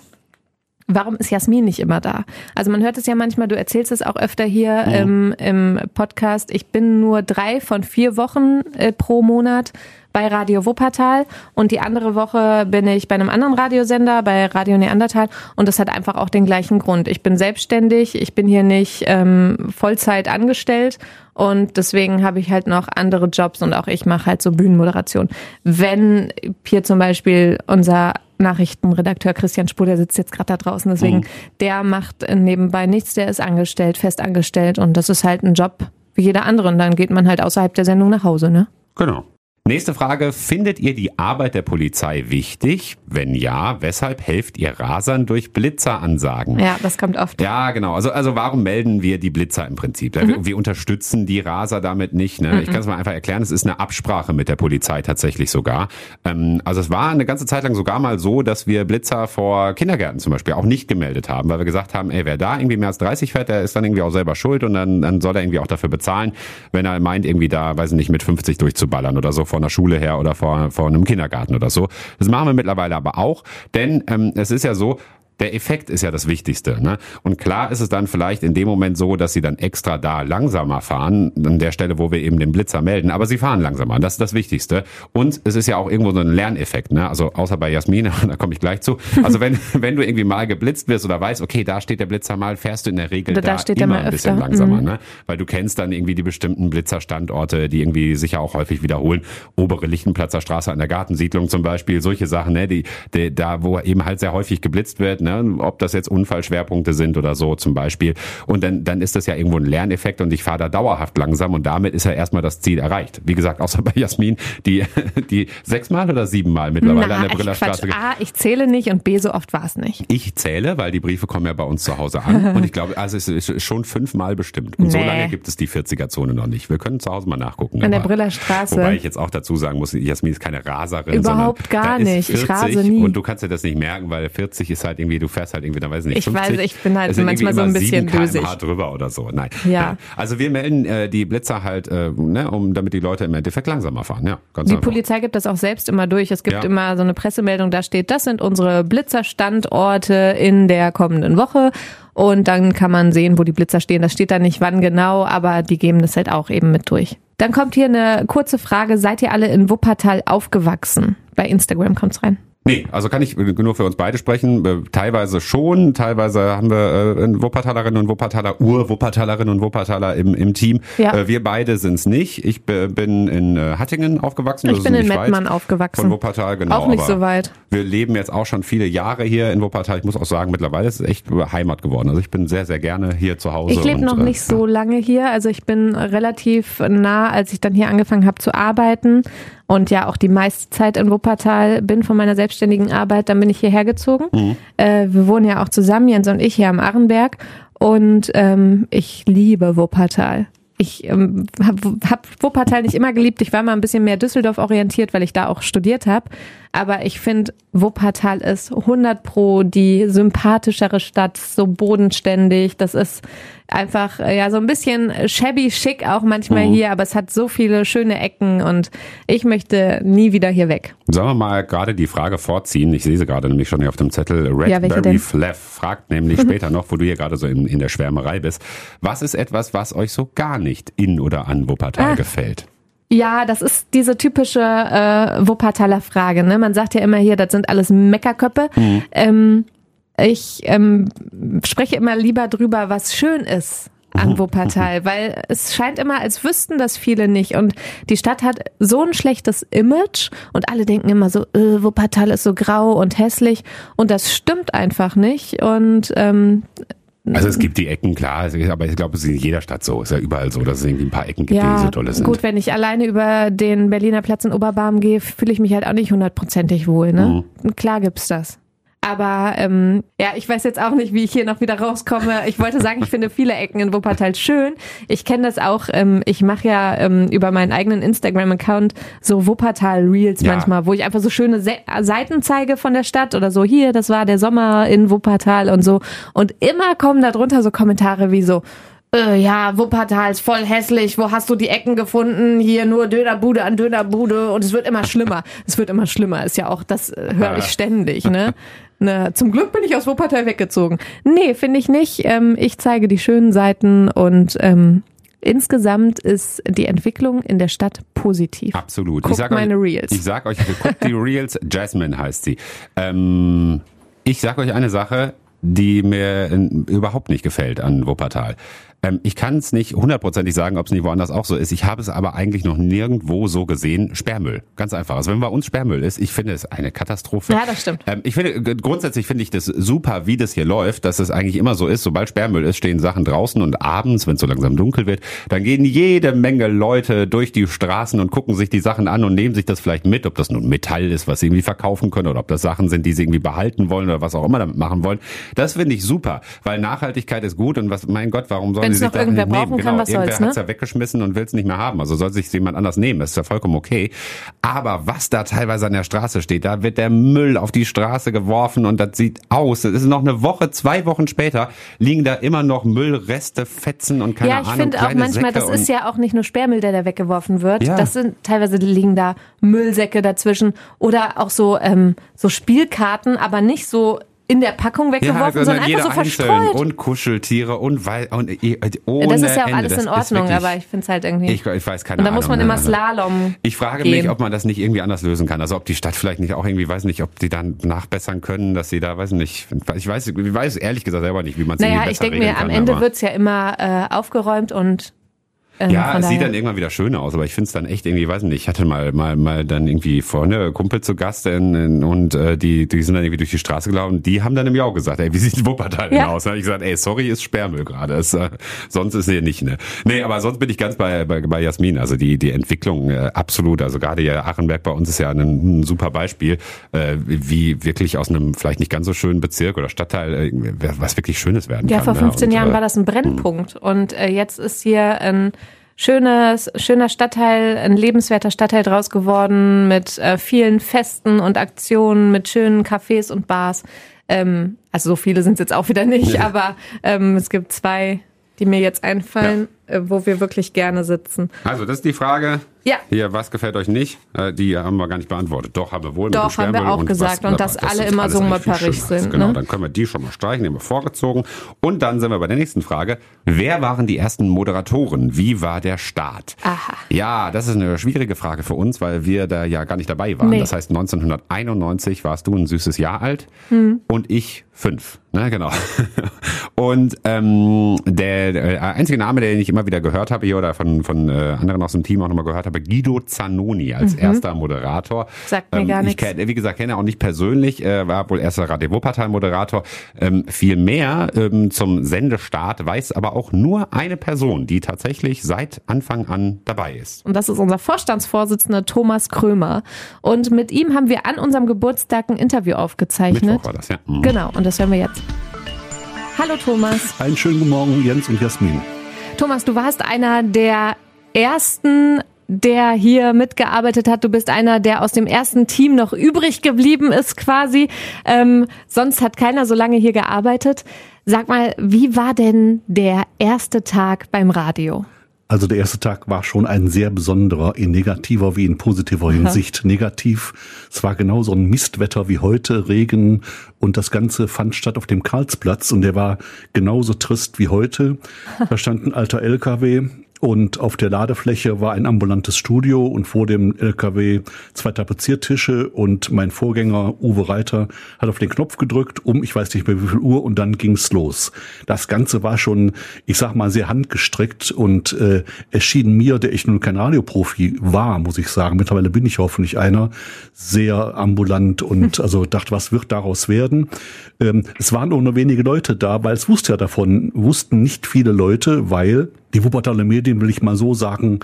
Warum ist Jasmin nicht immer da? Also man hört es ja manchmal, du erzählst es auch öfter hier im, im Podcast. Ich bin nur drei von vier Wochen äh, pro Monat bei Radio Wuppertal und die andere Woche bin ich bei einem anderen Radiosender, bei Radio Neandertal und das hat einfach auch den gleichen Grund. Ich bin selbstständig, ich bin hier nicht ähm, Vollzeit angestellt und deswegen habe ich halt noch andere Jobs und auch ich mache halt so Bühnenmoderation. Wenn hier zum Beispiel unser Nachrichtenredakteur Christian Spur, der sitzt jetzt gerade da draußen, deswegen der macht nebenbei nichts, der ist angestellt, fest angestellt und das ist halt ein Job wie jeder andere und dann geht man halt außerhalb der Sendung nach Hause, ne? Genau. Nächste Frage. Findet ihr die Arbeit der Polizei wichtig? Wenn ja, weshalb helft ihr Rasern durch Blitzeransagen? Ja, das kommt oft. Ja, genau. Also, also warum melden wir die Blitzer im Prinzip? Ja, Wir, wir unterstützen die Raser damit nicht. Ne? Ich kann es mal einfach erklären. Es ist eine Absprache mit der Polizei tatsächlich sogar. Ähm, also es war eine ganze Zeit lang sogar mal so, dass wir Blitzer vor Kindergärten zum Beispiel auch nicht gemeldet haben, weil wir gesagt haben, ey, wer da irgendwie mehr als 30 fährt, der ist dann irgendwie auch selber schuld und dann, dann soll er irgendwie auch dafür bezahlen, wenn er meint, irgendwie da, weiß ich nicht, mit 50 durchzuballern oder so vor einer Schule her oder vor, vor einem Kindergarten oder so. Das machen wir mittlerweile aber auch, denn ähm, es ist ja so, der Effekt ist ja das Wichtigste. Ne? Und klar ist es dann vielleicht in dem Moment so, dass sie dann extra da langsamer fahren, an der Stelle, wo wir eben den Blitzer melden. Aber sie fahren langsamer. Das ist das Wichtigste. Und es ist ja auch irgendwo so ein Lerneffekt. Ne? Also außer bei Jasmin, <laughs> da komme ich gleich zu. Also wenn, <laughs> wenn du irgendwie mal geblitzt wirst oder weißt, okay, da steht der Blitzer mal, fährst du in der Regel Da da, steht er immer ein bisschen langsamer. Mhm. Ne? Weil du kennst dann irgendwie die bestimmten Blitzerstandorte, die irgendwie sich ja auch häufig wiederholen. Obere Lichtenplatzer Straße an der Gartensiedlung zum Beispiel. Solche Sachen, ne? die, die, da wo eben halt sehr häufig geblitzt wird. Ne? Ob das jetzt Unfallschwerpunkte sind oder so zum Beispiel. Und dann, dann ist das ja irgendwo ein Lerneffekt und ich fahre da dauerhaft langsam und damit ist ja erstmal das Ziel erreicht. Wie gesagt, außer bei Jasmin, die, <laughs> die sechsmal oder siebenmal mittlerweile an der Brillerstraße. A, ich zähle nicht und B, so oft war es nicht. ich zähle, weil die Briefe kommen ja bei uns zu Hause an. <laughs> Und ich glaube, also es ist schon fünfmal bestimmt. Und so Nee. lange gibt es die 40er-Zone noch nicht. Wir können zu Hause mal nachgucken. An der aber- Briller Straße. Wobei ich jetzt auch dazu sagen muss, Jasmin ist keine Raserin. Überhaupt gar nicht. Ich 40 rase nie. Und du kannst dir das nicht merken, weil 40 ist halt irgendwie, du fährst halt irgendwie, dann weiß ich nicht, Ich 50. weiß, ich bin halt manchmal so ein bisschen 7 dösig. km/h drüber oder so. Nein. Ja. Nein. Also wir melden äh, die Blitzer halt, äh, ne, um, damit die Leute im Endeffekt langsamer fahren. Ja, ganz Die einfach. Polizei gibt das auch selbst immer durch. Es gibt Ja. immer so eine Pressemeldung, da steht, das sind unsere Blitzerstandorte in der kommenden Woche. Und dann kann man sehen, wo die Blitzer stehen. Das steht da nicht wann genau, aber die geben das halt auch eben mit durch. Dann kommt hier eine kurze Frage. Seid ihr alle in Wuppertal aufgewachsen? Bei Instagram kommt's rein. Nee, also kann ich nur für uns beide sprechen. Äh, Teilweise schon, teilweise haben wir äh, Wuppertalerinnen und Wuppertaler, Ur-Wuppertalerinnen und Wuppertaler im, im Team. Ja. Äh, Wir beide sind's nicht. Ich bin in äh, Hattingen aufgewachsen. Ich bin in nicht Mettmann aufgewachsen. Von Wuppertal, genau. Auch nicht so weit. Wir leben jetzt auch schon viele Jahre hier in Wuppertal. Ich muss auch sagen, mittlerweile ist es echt Heimat geworden. Also ich bin sehr, sehr gerne hier zu Hause. Ich lebe noch äh, nicht so lange hier. Also ich bin relativ nah, als ich dann hier angefangen habe zu arbeiten und ja auch die meiste Zeit in Wuppertal bin von meiner selbstständigen Arbeit, dann bin ich hierher gezogen. Mhm. Äh, wir wohnen ja auch zusammen, Jens und ich hier am Arrenberg und ähm, ich liebe Wuppertal. Ich ähm, habe hab Wuppertal nicht immer geliebt. Ich war mal ein bisschen mehr Düsseldorf orientiert, weil ich da auch studiert habe. Aber ich finde, Wuppertal ist 100 pro die sympathischere Stadt, so bodenständig. Das ist einfach äh, ja so ein bisschen shabby schick auch manchmal Mhm. hier, aber es hat so viele schöne Ecken und ich möchte nie wieder hier weg. Sollen wir mal gerade die Frage vorziehen? Ich sehe sie gerade nämlich schon hier auf dem Zettel. Ja, Redberry denn? Fleff fragt nämlich später noch, wo du hier gerade so in, in der Schwärmerei bist. Was ist etwas, was euch so gar nicht in oder an Wuppertal Ah. gefällt? Ja, das ist diese typische äh, Wuppertaler Frage. Ne? Man sagt ja immer hier, das sind alles Meckerköppe. Ähm, ich ähm, spreche immer lieber drüber, was schön ist an Wuppertal, <laughs> weil es scheint immer, als wüssten das viele nicht. Und die Stadt hat so ein schlechtes Image und alle denken immer so, äh, Wuppertal ist so grau und hässlich. Und das stimmt einfach nicht. Und ähm, Also es gibt die Ecken, klar, aber ich glaube, es ist in jeder Stadt so. Es ist ja überall so, dass es irgendwie ein paar Ecken gibt, die nicht so tolle sind. gut, wenn ich alleine über den Berliner Platz in Oberbarm gehe, fühle ich mich halt auch nicht hundertprozentig wohl. Ne? Mhm. Klar gibt's das. Aber ähm, ja, ich weiß jetzt auch nicht, wie ich hier noch wieder rauskomme. Ich wollte sagen, ich finde viele Ecken in Wuppertal schön. Ich kenne das auch. Ähm, ich mache ja ähm, über meinen eigenen Instagram-Account so Wuppertal-Reels Ja. manchmal, wo ich einfach so schöne Se Seiten zeige von der Stadt oder so. Hier, das war der Sommer in Wuppertal und so. Und immer kommen da drunter so Kommentare wie so, äh, ja, Wuppertal ist voll hässlich. Wo hast du die Ecken gefunden? Hier nur Dönerbude an Dönerbude und es wird immer schlimmer. Es wird immer schlimmer. Ist ja auch, das äh, höre ich ständig, ne? <laughs> Ne, zum Glück bin ich aus Wuppertal weggezogen. Nee, finde ich nicht. Ähm, ich zeige die schönen Seiten und ähm, insgesamt ist die Entwicklung in der Stadt positiv. Absolut. Guckt ich sag meine euch, Reels. Ich sag euch, guckt die <laughs> Reels. Jasmine heißt sie. Ähm, ich sag euch eine Sache, die mir äh, überhaupt nicht gefällt an Wuppertal. Ähm, ich kann es nicht hundertprozentig sagen, ob es nicht woanders auch so ist. Ich habe es aber eigentlich noch nirgendwo so gesehen. Sperrmüll. Ganz einfach. Also wenn bei uns Sperrmüll ist, ich finde es eine Katastrophe. Ja, das stimmt. Ähm, ich finde, grundsätzlich finde ich das super, wie das hier läuft, dass es eigentlich immer so ist, sobald Sperrmüll ist, stehen Sachen draußen und abends, wenn es so langsam dunkel wird, dann gehen jede Menge Leute durch die Straßen und gucken sich die Sachen an und nehmen sich das vielleicht mit, ob das nun Metall ist, was sie irgendwie verkaufen können oder ob das Sachen sind, die sie irgendwie behalten wollen oder was auch immer damit machen wollen. Das finde ich super, weil Nachhaltigkeit ist gut und was, mein Gott, warum sollen Wenn's sie sich noch irgendwer nicht nehmen? brauchen genau, kann, was irgendwer soll's, ne? hat's ja weggeschmissen und will es nicht mehr haben. Also soll sich jemand anders nehmen. Das ist ja vollkommen okay. Aber was da teilweise an der Straße steht, da wird der Müll auf die Straße geworfen und das sieht aus. Es ist noch eine Woche, zwei Wochen später liegen da immer noch Müllreste, Fetzen und keine ja, ich Ahnung, finde auch manchmal, Säcke das ist ja auch nicht nur Sperrmüll, der da weggeworfen wird. Ja. Das sind teilweise liegen da Müllsäcke dazwischen oder auch so ähm, so Spielkarten, aber nicht so in der Packung weggeworfen, sondern jeder einfach so verstreut. und Kuscheltiere und, Wei- und äh, ohne das ist ja auch Ende. alles in Ordnung, wirklich- aber ich finde es halt irgendwie. Ich, ich weiß keine und da Ahnung. muss man ne? immer Also- Slalom. Ich frage gehen. mich, ob man das nicht irgendwie anders lösen kann. Also ob die Stadt vielleicht nicht auch irgendwie, weiß nicht, ob die dann nachbessern können, dass sie da, weiß nicht, ich weiß, ich weiß ehrlich gesagt selber nicht, wie man es Naja, ich denke mir, am Ende aber- wird's ja immer äh, aufgeräumt und ähm, Ja, es sieht dann irgendwann wieder schön aus, aber ich finde es dann echt irgendwie, weiß nicht, ich hatte mal mal mal dann irgendwie vorne Kumpel zu Gast in, in, und äh, die die sind dann irgendwie durch die Straße gelaufen die haben dann nämlich auch gesagt, ey, wie sieht Wuppertal denn Ja. aus? Da hab ich gesagt, ey, sorry, ist Sperrmüll gerade. Äh, sonst ist hier nicht, ne? Nee, aber sonst bin ich ganz bei bei, bei Jasmin, also die die Entwicklung äh, absolut, also gerade ja Achenberg bei uns ist ja ein, ein super Beispiel, äh, wie wirklich aus einem vielleicht nicht ganz so schönen Bezirk oder Stadtteil äh, was wirklich schönes werden Ja, kann. vor ne? 15 Und, Jahren war das ein Brennpunkt und äh, jetzt ist hier ein schönes, schöner Stadtteil, ein lebenswerter Stadtteil draus geworden mit äh, vielen Festen und Aktionen, mit schönen Cafés und Bars. Ähm, also so viele sind es jetzt auch wieder nicht, aber ähm, es gibt zwei, die mir jetzt einfallen, äh, wo wir wirklich gerne sitzen. Also, das ist die Frage. Ja. Hier, was gefällt euch nicht? Äh, Die haben wir gar nicht beantwortet. Doch, haben wir wohl. Doch, haben wir auch und gesagt. was- Und dass das alle immer so schlimmer. sind, Genau, ne? dann können wir die schon mal streichen, die haben wir vorgezogen. Und dann sind wir bei der nächsten Frage. Wer waren die ersten Moderatoren? Wie war der Start? Aha. Ja, das ist eine schwierige Frage für uns, weil wir da ja gar nicht dabei waren. Nee. Das heißt, 1991 warst du ein süßes Jahr alt Hm. und ich fünf. Ne, genau. <laughs> Und ähm, der, der einzige Name, den ich immer wieder gehört habe hier oder von, von äh, anderen aus dem Team auch nochmal gehört habe, Guido Zanoni als erster Moderator. Mhm. Sagt mir gar ich nichts. Wie gesagt, kenne er auch nicht persönlich, äh, war wohl erster Radio Wuppertal Moderator. Ähm, viel mehr ähm, zum Sendestart weiß aber auch nur eine Person, die tatsächlich seit Anfang an dabei ist. Und das ist unser Vorstandsvorsitzender Thomas Krömer. Und mit ihm haben wir an unserem Geburtstag ein Interview aufgezeichnet. Mittwoch war das, ja. Mhm. Genau, und das hören wir jetzt. Hallo Thomas. Einen schönen guten Morgen, Jens und Jasmin. Thomas, du warst einer der ersten, der hier mitgearbeitet hat. Du bist einer, der aus dem ersten Team noch übrig geblieben ist quasi. Ähm, sonst hat keiner so lange hier gearbeitet. Sag mal, wie war denn der erste Tag beim Radio? Also der erste Tag war schon ein sehr besonderer, in negativer wie in positiver Hinsicht. Negativ, es war genauso ein Mistwetter wie heute, Regen und das Ganze fand statt auf dem Karlsplatz und der war genauso trist wie heute. Da <laughs> stand ein alter LKW und auf der Ladefläche war ein ambulantes Studio und vor dem LKW zwei Tapeziertische und mein Vorgänger Uwe Reiter hat auf den Knopf gedrückt um ich weiß nicht mehr wie viel Uhr und dann ging's los. Das Ganze war schon, ich sag mal, sehr handgestrickt und äh, es schien mir, der ich nun kein Radioprofi war, muss ich sagen, mittlerweile bin ich hoffentlich einer, sehr ambulant und hm. <laughs> also dachte, was wird daraus werden? Ähm, es waren nur wenige Leute da, weil es wusste ja davon, wussten nicht viele Leute, weil die Wuppertaler Medien, will ich mal so sagen,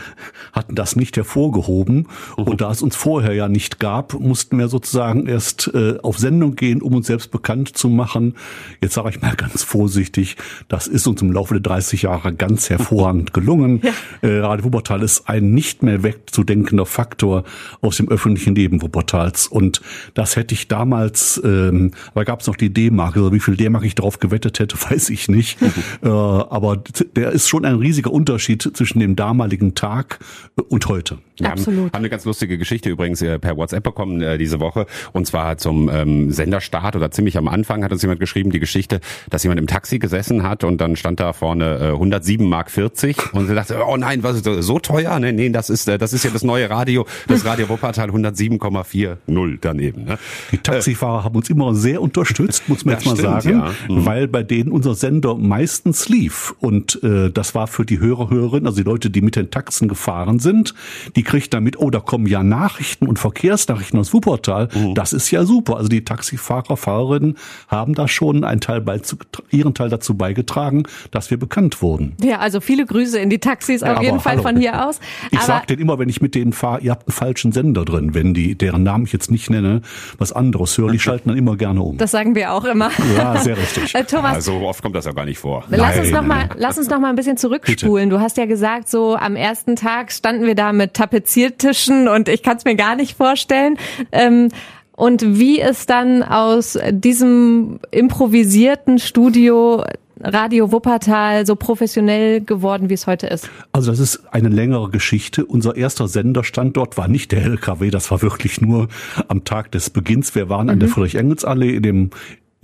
hatten das nicht hervorgehoben. Mhm. Und da es uns vorher ja nicht gab, mussten wir sozusagen erst äh, auf Sendung gehen, um uns selbst bekannt zu machen. Jetzt sage ich mal ganz vorsichtig, das ist uns im Laufe der 30 Jahre ganz <laughs> hervorragend gelungen. Ja. Äh, Radio Wuppertal ist ein nicht mehr wegzudenkender Faktor aus dem öffentlichen Leben Wuppertals. Und das hätte ich damals, ähm, da gab es noch die D-Mark, also wie viel D-Mark ich darauf gewettet hätte, <laughs> weiß ich nicht. <laughs> Äh, aber der ist schon ein riesiger Unterschied zwischen dem damaligen Tag und heute. Wir Absolut. Haben, haben eine ganz lustige Geschichte übrigens äh, per WhatsApp bekommen äh, diese Woche. Und zwar zum ähm, Senderstart oder ziemlich am Anfang hat uns jemand geschrieben, die Geschichte, dass jemand im Taxi gesessen hat und dann stand da vorne äh, 107 Mark 40 und sie dachte, oh nein, was ist das, so teuer? Nee, nee, das ist, äh, das ist ja das neue Radio, das Radio Wuppertal 107,40 daneben. Ne? Die Taxifahrer äh, haben uns immer sehr unterstützt, muss man <laughs> jetzt mal stimmt, sagen, ja. mhm. weil bei denen unser Sender meistens lief. Und äh, das war für die Hörer, Hörerinnen, also die Leute, die mit den Taxen gefahren sind, die kriegt damit, oh, da kommen ja Nachrichten und Verkehrsnachrichten aus Wuppertal. Mhm. Das ist ja super. Also die Taxifahrer, Fahrerinnen haben da schon einen Teil bei, ihren Teil dazu beigetragen, dass wir bekannt wurden. Ja, also viele Grüße in die Taxis auf ja, jeden Fall hallo. von hier aus. <laughs> Ich sage denen immer, wenn ich mit denen fahre, ihr habt einen falschen Sender drin, wenn die, deren Namen ich jetzt nicht nenne, was anderes hören, die schalten dann immer gerne um. Das sagen wir auch immer. Ja, sehr richtig. <laughs> Äh, Thomas, ja, so oft kommt das ja gar nicht vor. Lass Nein. uns noch mal, lass uns noch mal ein bisschen zurückspulen. Bitte. Du hast ja gesagt, so am ersten Tag standen wir da mit Tapeziertischen und ich kann es mir gar nicht vorstellen. Ähm, und wie ist dann aus diesem improvisierten Studio Radio Wuppertal so professionell geworden, wie es heute ist? Also das ist eine längere Geschichte. Unser erster Senderstandort war nicht der LKW, das war wirklich nur am Tag des Beginns. Wir waren mhm. an der mhm. Friedrich-Engels-Allee in dem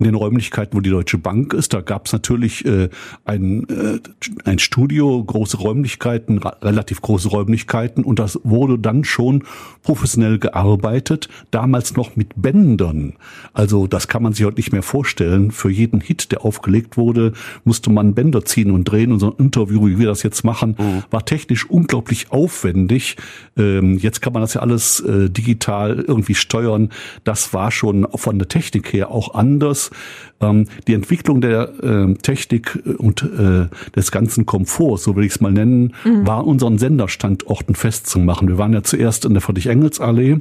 in den Räumlichkeiten, wo die Deutsche Bank ist. Da gab es natürlich äh, ein, äh, ein Studio, große Räumlichkeiten, relativ große Räumlichkeiten und das wurde dann schon professionell gearbeitet, damals noch mit Bändern. Also das kann man sich heute nicht mehr vorstellen. Für jeden Hit, der aufgelegt wurde, musste man Bänder ziehen und drehen. Unser Interview, wie wir das jetzt machen, mhm. war technisch unglaublich aufwendig. Ähm, jetzt kann man das ja alles äh, digital irgendwie steuern. Das war schon von der Technik her auch anders. Ähm, die Entwicklung der äh, Technik und äh, des ganzen Komforts, so will ich es mal nennen, mhm. war unseren Senderstandorten festzumachen. Wir waren ja zuerst in der Friedrich-Engels-Allee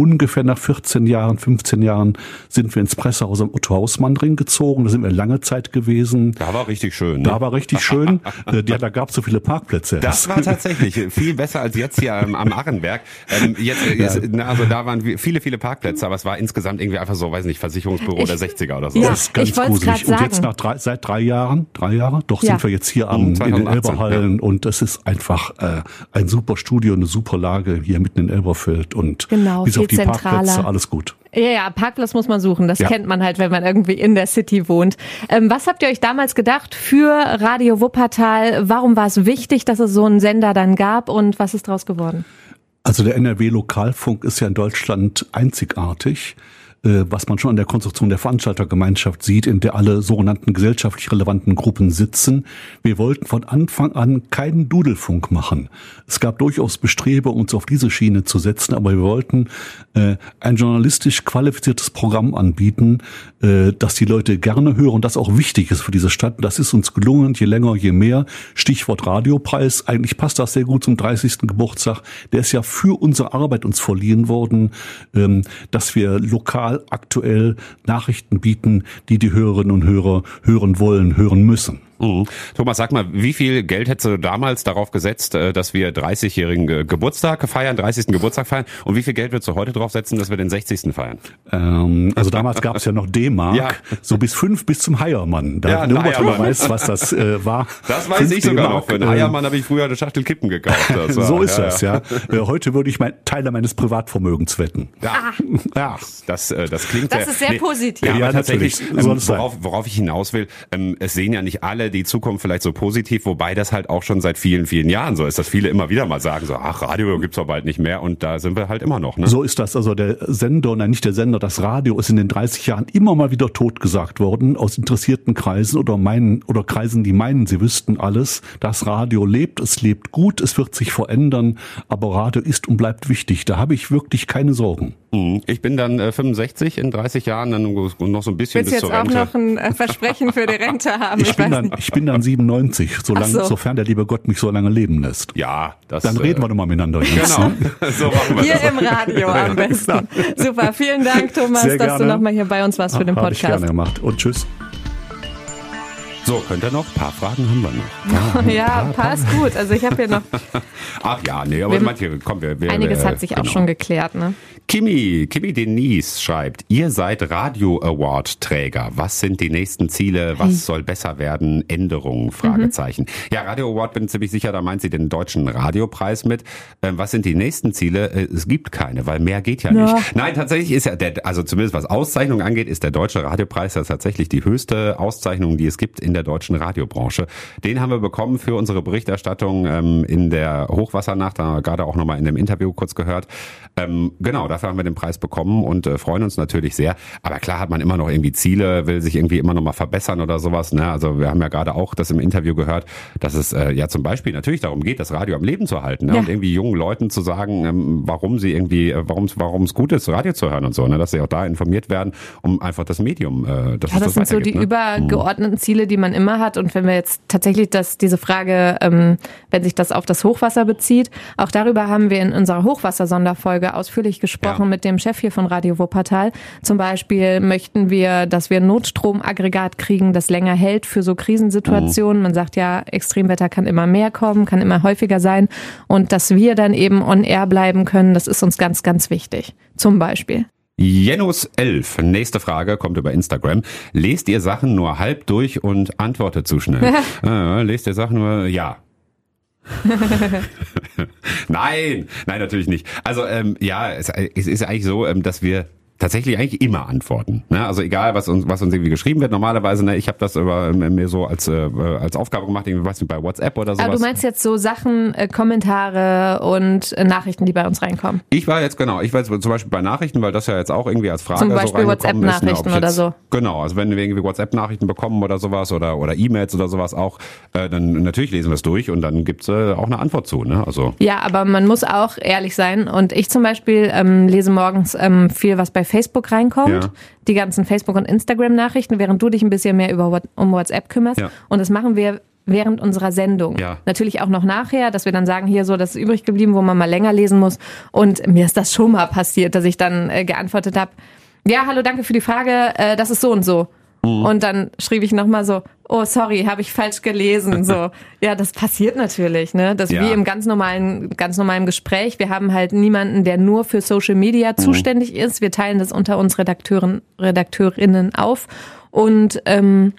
ungefähr nach 14 Jahren, 15 Jahren sind wir ins Pressehaus am Otto Hausmann Ring gezogen. Da sind wir lange Zeit gewesen. Da war richtig schön. Ne? Da war richtig schön. <laughs> ja, da gab es so viele Parkplätze. Das war tatsächlich viel besser als jetzt hier am, am Arrenberg. Ähm, jetzt, äh, jetzt, ja. also da waren viele, viele Parkplätze, aber es war insgesamt irgendwie einfach so, weiß nicht, Versicherungsbüro ich, der 60er oder so. Ja, das ist ganz gruselig. Und jetzt nach drei, seit drei Jahren, drei Jahre, doch ja. sind wir jetzt hier am, in den Elberhallen ja. und es ist einfach äh, ein super Studio, eine super Lage hier mitten in Elberfeld und genau, auf die. Parkplätze, alles gut. Ja, ja, Parkplatz muss man suchen. Das ja. kennt man halt, wenn man irgendwie in der City wohnt. Ähm, was habt ihr euch damals gedacht für Radio Wuppertal? Warum war es wichtig, dass es so einen Sender dann gab und was ist daraus geworden? Also der NRW Lokalfunk ist ja in Deutschland einzigartig. Äh, was man schon an der Konstruktion der Veranstaltergemeinschaft sieht, in der alle sogenannten gesellschaftlich relevanten Gruppen sitzen. Wir wollten von Anfang an keinen Dudelfunk machen. Es gab durchaus Bestrebe, uns auf diese Schiene zu setzen, aber wir wollten äh, ein journalistisch qualifiziertes Programm anbieten, äh, das die Leute gerne hören das auch wichtig ist für diese Stadt. Das ist uns gelungen, je länger, je mehr. Stichwort Radiopreis. Eigentlich passt das sehr gut zum 30. Geburtstag. Der ist ja für unsere Arbeit uns verliehen worden, ähm, dass wir lokal aktuell Nachrichten bieten, die die Hörerinnen und Hörer hören wollen, hören müssen. Mhm. Thomas, sag mal, wie viel Geld hättest du damals darauf gesetzt, äh, dass wir 30-jährigen Geburtstag feiern, 30. Geburtstag feiern? Und wie viel Geld würdest du heute drauf setzen, dass wir den 60. feiern? Ähm, also damals gab es ja noch D-Mark, ja. so bis fünf bis zum Heiermann. Da ja, nur Heiermann. weiß, was das äh, war. Das weiß ich sogar noch. Für einen Heiermann habe ich früher eine Schachtel Kippen gekauft. <laughs> War, so ist ja, das, ja. ja. Äh, heute würde ich mein, Teile meines Privatvermögens wetten. Ja, ja. Das, äh, das klingt Das ist sehr nee, positiv. Ja, ja tatsächlich, ähm, worauf, worauf ich hinaus will, ähm, es sehen ja nicht alle die Zukunft vielleicht so positiv, wobei das halt auch schon seit vielen, vielen Jahren so ist, dass viele immer wieder mal sagen so, ach, Radio gibt's doch bald nicht mehr und da sind wir halt immer noch. Ne? So ist das. Also der Sender, nein, nicht der Sender, das Radio ist in den 30 Jahren immer mal wieder totgesagt worden aus interessierten Kreisen oder meinen oder Kreisen, die meinen, sie wüssten alles. Das Radio lebt, es lebt gut, es wird sich verändern, aber Radio ist und bleibt wichtig. Da habe ich wirklich keine Sorgen. Mhm. Ich bin dann äh, 65 in 30 Jahren, dann noch so ein bisschen Willst bis du zur jetzt auch Rente. noch ein äh, Versprechen für die Rente <laughs> haben? Ich, bin weiß dann, nicht. ich bin dann 97, solange, so. sofern der liebe Gott mich so lange leben lässt. ja, das. Dann reden wir nochmal miteinander. Jens. Genau, <laughs> so machen wir Hier das. im Radio am besten. Super, vielen Dank, Thomas, dass du nochmal hier bei uns warst für den Habe ich gerne Podcast. gemacht. Und tschüss. So, könnt ihr noch? Ein paar Fragen haben wir noch. Ja, passt gut. Also ich habe hier noch, <laughs> Ach ja, nee, aber Wir- manche, komm, wir, wir, einiges wir, hat sich auch genau. schon geklärt, ne? Kimi, Kimi Denise schreibt, ihr seid Radio Award Träger. Was sind die nächsten Ziele? Was soll besser werden? Änderungen? Fragezeichen. Ja, Radio Award bin ziemlich sicher, da meint sie den deutschen Radiopreis mit. Ähm, was sind die nächsten Ziele? Äh, es gibt keine, weil mehr geht ja, Ja. nicht. Nein, tatsächlich ist ja der, also zumindest was Auszeichnung angeht, ist der deutsche Radiopreis ja tatsächlich die höchste Auszeichnung, die es gibt in der deutschen Radiobranche. Den haben wir bekommen für unsere Berichterstattung ähm, in der Hochwassernacht, da haben wir gerade auch nochmal in dem Interview kurz gehört. Ähm, genau, dafür haben wir den Preis bekommen und äh, freuen uns natürlich sehr. Aber klar hat man immer noch irgendwie Ziele, will sich irgendwie immer noch mal verbessern oder sowas. Ne? Also wir haben ja gerade auch das im Interview gehört, dass es äh, ja zum Beispiel natürlich darum geht, das Radio am Leben zu halten ne? Ja. und irgendwie jungen Leuten zu sagen, ähm, warum sie irgendwie, äh, warum warum es gut ist, Radio zu hören und so, ne? dass sie auch da informiert werden, um einfach das Medium, äh, dass Ja, es das sind so die ne? übergeordneten Ziele, die man immer hat. Und wenn wir jetzt tatsächlich das, diese Frage, ähm, wenn sich das auf das Hochwasser bezieht, auch darüber haben wir in unserer Hochwassersonderfolge ausführlich gesprochen Ja. mit dem Chef hier von Radio Wuppertal. Zum Beispiel möchten wir, dass wir ein Notstromaggregat kriegen, das länger hält für so Krisensituationen. Man sagt ja, Extremwetter kann immer mehr kommen, kann immer häufiger sein. Und dass wir dann eben on air bleiben können, das ist uns ganz, ganz wichtig. Zum Beispiel. Jenus11, nächste Frage, kommt über Instagram. Lest ihr Sachen nur halb durch und antwortet zu schnell? <laughs> äh, lest ihr Sachen nur, ja. <laughs> <laughs> nein, nein, natürlich nicht. Also ähm, ja, es, es ist eigentlich so, ähm, dass wir tatsächlich eigentlich immer antworten. Ne? Also egal, was uns, was uns irgendwie geschrieben wird. Normalerweise, ne, ich habe das über, ähm, mir so als, äh, als Aufgabe gemacht, irgendwie weiß nicht, bei WhatsApp oder sowas. Aber du meinst jetzt so Sachen, äh, Kommentare und äh, Nachrichten, die bei uns reinkommen. Ich war jetzt genau, ich war jetzt zum Beispiel bei Nachrichten, weil das ja jetzt auch irgendwie als Frage Zum so Beispiel ist, ne, WhatsApp-Nachrichten ich oder so. Genau, also wenn wir irgendwie WhatsApp-Nachrichten bekommen oder sowas oder oder E-Mails oder sowas auch, äh, dann natürlich lesen wir es durch und dann gibt's äh, auch eine Antwort zu. Ne? Also Ja, aber man muss auch ehrlich sein. Und ich zum Beispiel ähm, lese morgens ähm, viel, was bei Facebook reinkommt. Ja. Die ganzen Facebook- und Instagram-Nachrichten, während du dich ein bisschen mehr über um WhatsApp kümmerst. Ja. Und das machen wir während unserer Sendung. Ja. Natürlich auch noch nachher, dass wir dann sagen, hier so, das ist übrig geblieben, wo man mal länger lesen muss. Und mir ist das schon mal passiert, dass ich dann äh, geantwortet habe, ja, hallo, danke für die Frage, äh, das ist so und so. Mhm. Und dann schrieb ich nochmal so, oh sorry, habe ich falsch gelesen. So, <laughs> ja, das passiert natürlich, ne? Das Ja. wie im ganz normalen, ganz normalen Gespräch. Wir haben halt niemanden, der nur für Social Media Mhm. zuständig ist. Wir teilen das unter uns Redakteuren, Redakteurinnen auf. Und ähm,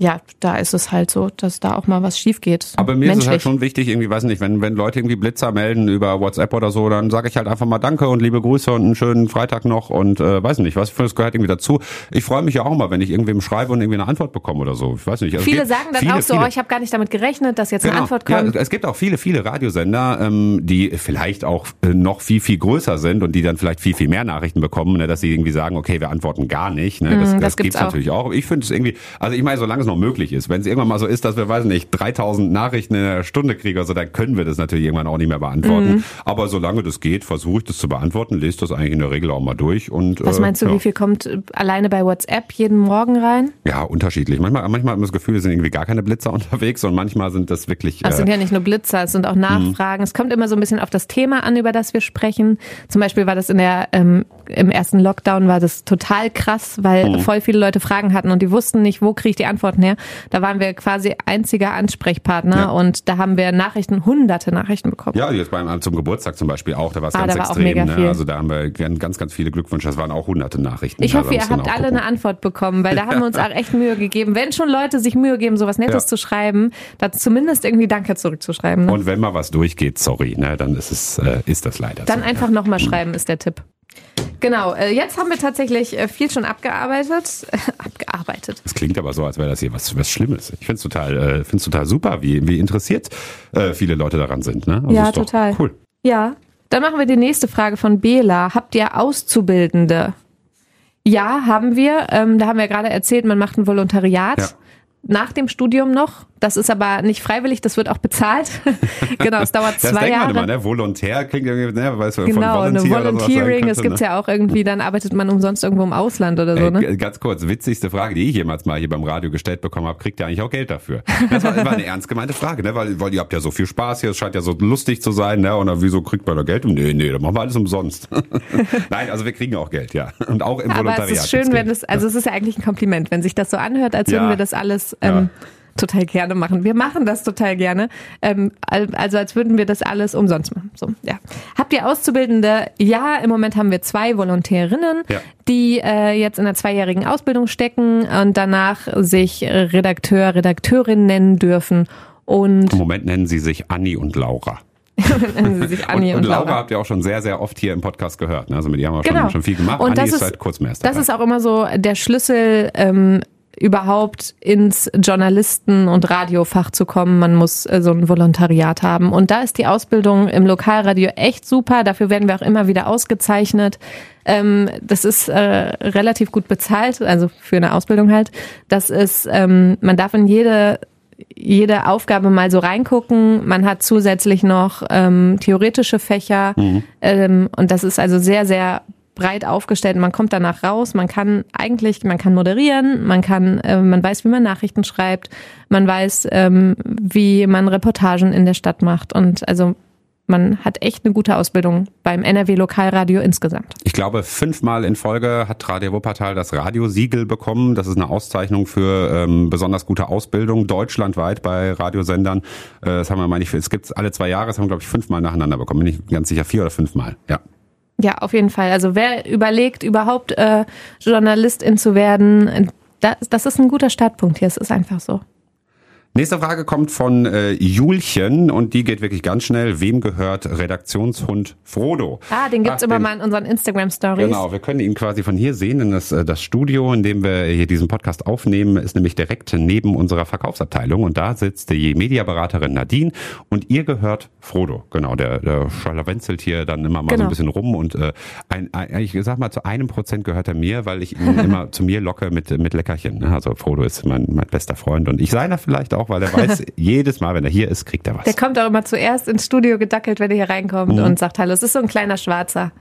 ja, da ist es halt so, dass da auch mal was schief geht. Aber mir ist es Menschlich. halt schon wichtig, irgendwie, weiß nicht, wenn, wenn Leute irgendwie Blitzer melden über WhatsApp oder so, dann sage ich halt einfach mal Danke und liebe Grüße und einen schönen Freitag noch und äh, weiß nicht, was für das gehört irgendwie dazu. Ich freue mich ja auch mal, wenn ich irgendwem schreibe und irgendwie eine Antwort bekomme oder so. Ich weiß nicht. Also Viele gibt sagen dann viele, auch so, viele, oh, ich habe gar nicht damit gerechnet, dass jetzt eine Antwort kommt. Ja, es gibt auch viele, viele Radiosender, ähm, die vielleicht auch äh, noch viel, viel größer sind und die dann vielleicht viel, viel mehr Nachrichten bekommen, ne, dass sie irgendwie sagen, okay, wir antworten gar nicht. Ne? Das, Mm, das das, gibt's gibt's auch. natürlich auch. Ich finde es irgendwie, also ich meine, solange es noch möglich ist, wenn es irgendwann mal so ist, dass wir, weiß nicht, 3000 Nachrichten in einer Stunde kriegen, also dann können wir das natürlich irgendwann auch nicht mehr beantworten. Mhm. Aber solange das geht, versuche ich das zu beantworten, lese das eigentlich in der Regel auch mal durch. Und, Was äh, meinst du, ja. wie viel kommt äh, alleine bei WhatsApp jeden Morgen rein? Ja, unterschiedlich. Manchmal, manchmal hat man das Gefühl, es sind irgendwie gar keine Blitzer <laughs> unterwegs und manchmal sind das wirklich. Es äh, sind ja nicht nur Blitzer, es sind auch Nachfragen. Es kommt immer so ein bisschen auf das Thema an, über das wir sprechen. Zum Beispiel war das in der ähm, im ersten Lockdown war das total krass, weil voll viele Leute Fragen hatten und die wussten nicht, wo kriege ich die Antworten her. Da waren wir quasi einziger Ansprechpartner Ja. und da haben wir Nachrichten, hunderte Nachrichten bekommen. Ja, jetzt beim zum Geburtstag zum Beispiel auch, da war es Ah, ganz war auch extrem. mega ne? Also da haben wir gan- ganz, ganz viele Glückwünsche. Das waren auch hunderte Nachrichten. Ich Ja, hoffe, ihr habt alle gucken. eine Antwort bekommen, weil da haben wir uns <laughs> auch echt Mühe gegeben. Wenn schon Leute sich Mühe geben, sowas Nettes Ja. zu schreiben, da zumindest irgendwie Danke zurückzuschreiben. Ne? Und wenn mal was durchgeht, sorry, ne, dann ist es, äh, ist das leider Dann so. einfach nochmal schreiben, ist der Tipp. Genau, äh, jetzt haben wir tatsächlich äh, viel schon abgearbeitet. <laughs> abgearbeitet. Das klingt aber so, als wäre das hier was, was Schlimmes. Ich finde es total, äh, find's total super, wie, wie interessiert äh, viele Leute daran sind. Ne? Also Ja, total. Cool. Ja, dann machen wir die nächste Frage von Bela. Habt ihr Auszubildende? Ja, haben wir. Ähm, da haben wir gerade erzählt, man macht ein Volontariat. Ja. Nach dem Studium noch. Das ist aber nicht freiwillig, das wird auch bezahlt. <laughs> genau, es dauert Das zwei denkt man immer, ne? Volontär klingt irgendwie, ne? Weißt du, von Genau, eine Volunteer sein Volunteering. könnte, Es gibt ne? ja auch irgendwie, dann arbeitet man umsonst irgendwo im Ausland oder so, ne? Ganz kurz, witzigste Frage, die ich jemals mal hier beim Radio gestellt bekommen habe, kriegt ihr eigentlich auch Geld dafür? Das war, war eine <laughs> ernst gemeinte Frage, ne? Weil, weil ihr habt ja so viel Spaß hier, es scheint ja so lustig zu sein, ne? Und dann, wieso kriegt man da Geld? Nee, nee, da machen wir alles umsonst. <laughs> Nein, also wir kriegen auch Geld, ja. Und auch im Aber Volontariat. es ist schön, wenn es, also es ist ja eigentlich ein Kompliment, wenn sich das so anhört, als Ja. würden wir das alles ähm, total gerne machen. Wir machen das total gerne. Ähm, al- also als würden wir das alles umsonst machen. So, ja. Habt ihr Auszubildende? Ja, im Moment haben wir zwei Volontärinnen, Ja. die äh, jetzt in einer zweijährigen Ausbildung stecken und danach sich Redakteur, Redakteurin nennen dürfen. Und Im Moment nennen sie sich Anni und Laura. <laughs> und, und, und Laura. Habt ihr auch schon sehr, sehr oft hier im Podcast gehört. Ne? Also mit ihr haben wir schon, Genau. schon viel gemacht. Und Anni das ist ist- seit kurzem erst Das ist auch immer so der Schlüssel, ähm, überhaupt ins Journalisten- und Radiofach zu kommen. Man muss äh, so ein Volontariat haben. Und da ist die Ausbildung im Lokalradio echt super. Dafür werden wir auch immer wieder ausgezeichnet. Ähm, das ist äh, relativ gut bezahlt, also für eine Ausbildung halt. Das ist, ähm, man darf in jede jede Aufgabe mal so reingucken. Man hat zusätzlich noch ähm, theoretische Fächer ähm, und das ist also sehr, sehr breit aufgestellt. Man kommt danach raus, man kann eigentlich, man kann moderieren, man kann, äh, man weiß, wie man Nachrichten schreibt, man weiß, ähm, wie man Reportagen in der Stadt macht und also man hat echt eine gute Ausbildung beim NRW Lokalradio insgesamt. Ich glaube, fünfmal in Folge hat Radio Wuppertal das Radiosiegel bekommen. Das ist eine Auszeichnung für ähm, besonders gute Ausbildung deutschlandweit bei Radiosendern. Äh, das haben wir, meine ich, es gibt alle zwei Jahre, das haben wir, glaube ich, fünfmal nacheinander bekommen. Bin ich ganz sicher, vier oder fünfmal. Ja. Ja, auf jeden Fall. Also wer überlegt, überhaupt äh, Journalistin zu werden, das, das ist ein guter Startpunkt hier. Es ist einfach so. Nächste Frage kommt von äh, Julchen und die geht wirklich ganz schnell. Wem gehört Redaktionshund Frodo? Ah, den gibt's Ach, immer den- mal in unseren Instagram-Stories. Genau, wir können ihn quasi von hier sehen. Denn das, äh, das Studio, in dem wir hier diesen Podcast aufnehmen, ist nämlich direkt neben unserer Verkaufsabteilung. Und da sitzt die Mediaberaterin Nadine und ihr gehört Frodo. Genau, der, der scharlawenzelt hier dann immer mal so Genau. ein bisschen rum. Und äh, ein, ein, ich sag mal, zu einem Prozent gehört er mir, weil ich ihn <laughs> immer zu mir locke mit, mit Leckerchen. Also Frodo ist mein, mein bester Freund. Und ich seiner vielleicht auch, weil er weiß, <laughs> jedes Mal, wenn er hier ist, kriegt er was. Der kommt auch immer zuerst ins Studio gedackelt, wenn er hier reinkommt Mhm. und sagt Hallo. Es ist so ein kleiner Schwarzer.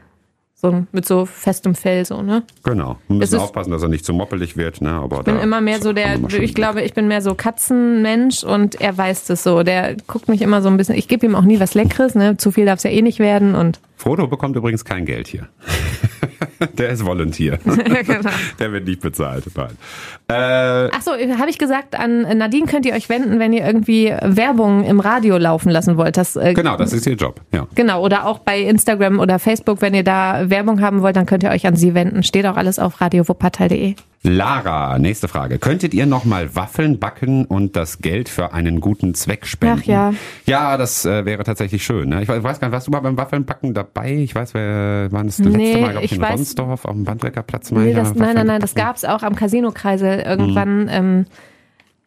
So mit so festem Fell, so, ne? Genau. Wir müssen aufpassen, dass er nicht zu moppelig wird. Ne? Aber Ich bin immer mehr so der, ich glaube, ich bin mehr so Katzenmensch und er weiß das so. Der guckt mich immer so ein bisschen, ich gebe ihm auch nie was Leckeres, ne? Zu viel darf es ja eh nicht werden und Frodo bekommt übrigens kein Geld hier. <laughs> <laughs> Der ist Volunteer. <laughs> genau. Der wird nicht bezahlt. Nein. Äh, Ach so, habe ich gesagt, an Nadine könnt ihr euch wenden, wenn ihr irgendwie Werbung im Radio laufen lassen wollt. Das, äh, genau, das ist ihr Job. Ja. Genau, oder auch bei Instagram oder Facebook, wenn ihr da Werbung haben wollt, dann könnt ihr euch an sie wenden. Steht auch alles auf radiowuppertal.de. Lara, nächste Frage. Könntet ihr noch mal Waffeln backen und das Geld für einen guten Zweck spenden? Ach ja. Ja, das äh, wäre tatsächlich schön. Ne? Ich weiß gar nicht, warst du mal beim Waffeln backen dabei? Ich weiß, wer war das letzte Nee, Mal, glaube ich, in weiß- Ronsdorf auf dem Bandreckerplatz mal. Nee, das, nein, nein, nein, das gebacken. gab's auch am Casino-Kreisel irgendwann. Mhm. Ähm,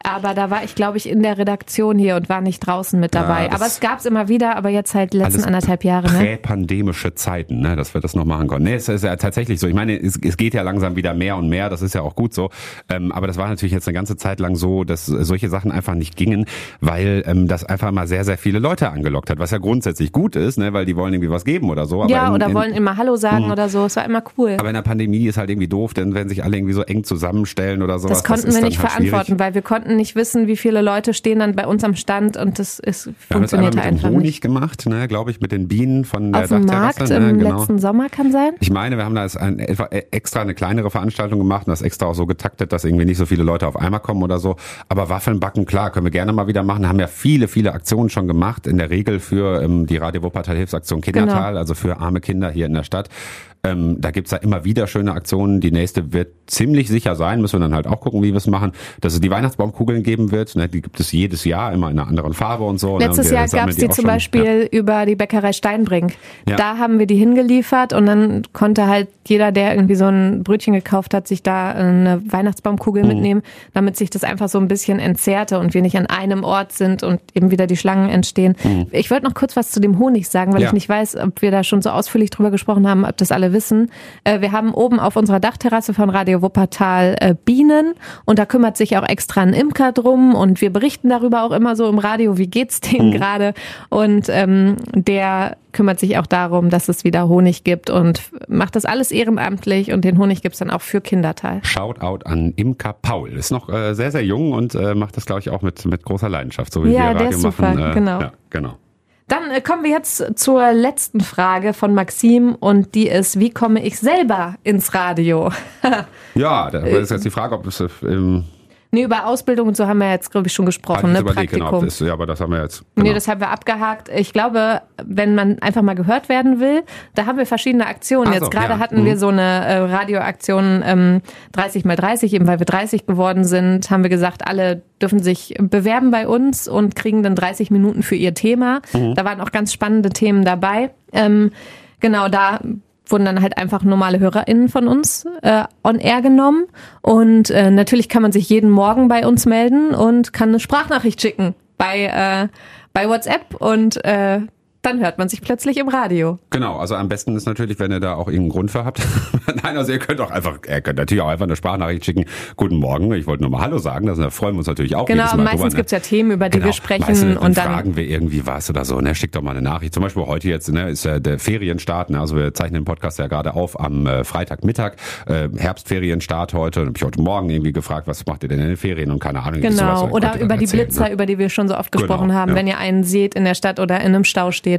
aber da war ich, glaube ich, in der Redaktion hier und war nicht draußen mit dabei. das- aber es gab's immer wieder, aber jetzt halt die letzten anderthalb Jahre. Ne? Präpandemische Zeiten, ne, dass wir das noch machen konnten. Nee, es ist ja tatsächlich so. Ich meine, es, es geht ja langsam wieder mehr und mehr, das ist ja auch gut so. Ähm, aber das war natürlich jetzt eine ganze Zeit lang so, dass solche Sachen einfach nicht gingen, weil ähm, das einfach mal sehr, sehr viele Leute angelockt hat, was ja grundsätzlich gut ist, ne, weil die wollen irgendwie was geben oder so. Aber Ja, in, oder in, wollen immer Hallo sagen oder so. Es war immer cool. aber in der Pandemie ist halt irgendwie doof, denn wenn sich alle irgendwie so eng zusammenstellen oder sowas. Das konnten ist wir nicht halt verantworten, schwierig. weil wir konnten nicht wissen, wie viele Leute stehen dann bei uns am Stand und das ist, Wir haben das mit dem Honig nicht. gemacht, ne, glaube ich, mit den Bienen von der Auf dem. Markt ne, im genau. letzten Sommer kann sein. Ich meine, wir haben da jetzt ein, äh, extra eine kleinere Veranstaltung gemacht und das extra auch so getaktet, dass irgendwie nicht so viele Leute auf einmal kommen oder so. Aber Waffeln backen, klar, können wir gerne mal wieder machen. Haben ja viele, viele Aktionen schon gemacht. In der Regel für ähm, die Radio Wuppertal Hilfsaktion Kindertal, also für arme Kinder hier in der Stadt. Ähm, da gibt's ja immer wieder schöne Aktionen. Die nächste wird ziemlich sicher sein, müssen wir dann halt auch gucken, wie wir es machen, dass es die Weihnachtsbaumkugeln geben wird. Ne? Die gibt es jedes Jahr, immer in einer anderen Farbe und so. Letztes ne? Jahr gab es die, auch zum schon. Beispiel über die Bäckerei Steinbrink. Ja. Da haben wir die hingeliefert und dann konnte halt jeder, der irgendwie so ein Brötchen gekauft hat, sich da eine Weihnachtsbaumkugel Mhm. mitnehmen, damit sich das einfach so ein bisschen entzerrte und wir nicht an einem Ort sind und eben wieder die Schlangen entstehen. Ich wollte noch kurz was zu dem Honig sagen, weil Mhm. Ja. ich nicht weiß, ob wir da schon so ausführlich drüber gesprochen haben, ob das alle wissen. Äh, Wir haben oben auf unserer Dachterrasse von Radio Wuppertal äh, Bienen und da kümmert sich auch extra ein Imker drum und wir berichten darüber auch immer so im Radio, wie geht's denen Mhm. gerade und ähm, der kümmert sich auch darum, dass es wieder Honig gibt und macht das alles ehrenamtlich und den Honig gibt's dann auch für Kinderteil. Shoutout an Imka Paul. Ist noch äh, sehr, sehr jung und äh, macht das, glaube ich, auch mit, mit großer Leidenschaft, so wie Ja, wir der Radio ist super, machen. Äh, genau. Ja, genau. Dann äh, kommen wir jetzt zur letzten Frage von Maxim und die ist, wie komme ich selber ins Radio? <laughs> Ja, da ist jetzt die Frage, ob es im Nee, über Ausbildung und so haben wir jetzt, glaube ich, schon gesprochen, ne? überlegt, genau, Praktikum. ob das, ja, aber das haben wir jetzt. Genau. Nee, das haben wir abgehakt. Ich glaube, wenn man einfach mal gehört werden will, da haben wir verschiedene Aktionen. Ach so, Jetzt gerade ja. hatten Mhm. wir so eine äh, Radioaktion ähm, 30 mal 30, eben weil wir 30 geworden sind, haben wir gesagt, alle dürfen sich bewerben bei uns und kriegen dann 30 Minuten für ihr Thema. Mhm. Da waren auch ganz spannende Themen dabei. Ähm, genau, da wurden dann halt einfach normale HörerInnen von uns äh, on air genommen. Und äh, natürlich kann man sich jeden Morgen bei uns melden und kann eine Sprachnachricht schicken bei, äh, bei WhatsApp und äh, dann hört man sich plötzlich im Radio. Genau, also am besten ist natürlich, wenn ihr da auch irgendeinen Grund für habt. <laughs> Nein, also ihr könnt auch einfach, ihr könnt natürlich auch einfach eine Sprachnachricht schicken. Guten Morgen, ich wollte nur mal Hallo sagen, da freuen wir uns natürlich auch Genau, meistens drüber, ne? gibt's ja Themen, über die Genau, wir sprechen meistens, und dann fragen wir irgendwie was oder so, ne? Schickt doch mal eine Nachricht. Zum Beispiel heute jetzt, ne, ist ja der Ferienstart, ne? Also wir zeichnen den Podcast ja gerade auf am äh, Freitagmittag, äh, Herbstferienstart heute. Und hab ich heute Morgen irgendwie gefragt, was macht ihr denn in den Ferien und keine Ahnung. sowas, Genau, was ich oder über die erzählen, Blitzer, ne? über die wir schon so oft Genau, gesprochen haben. ja. Wenn ihr einen seht in der Stadt oder in einem Stau steht,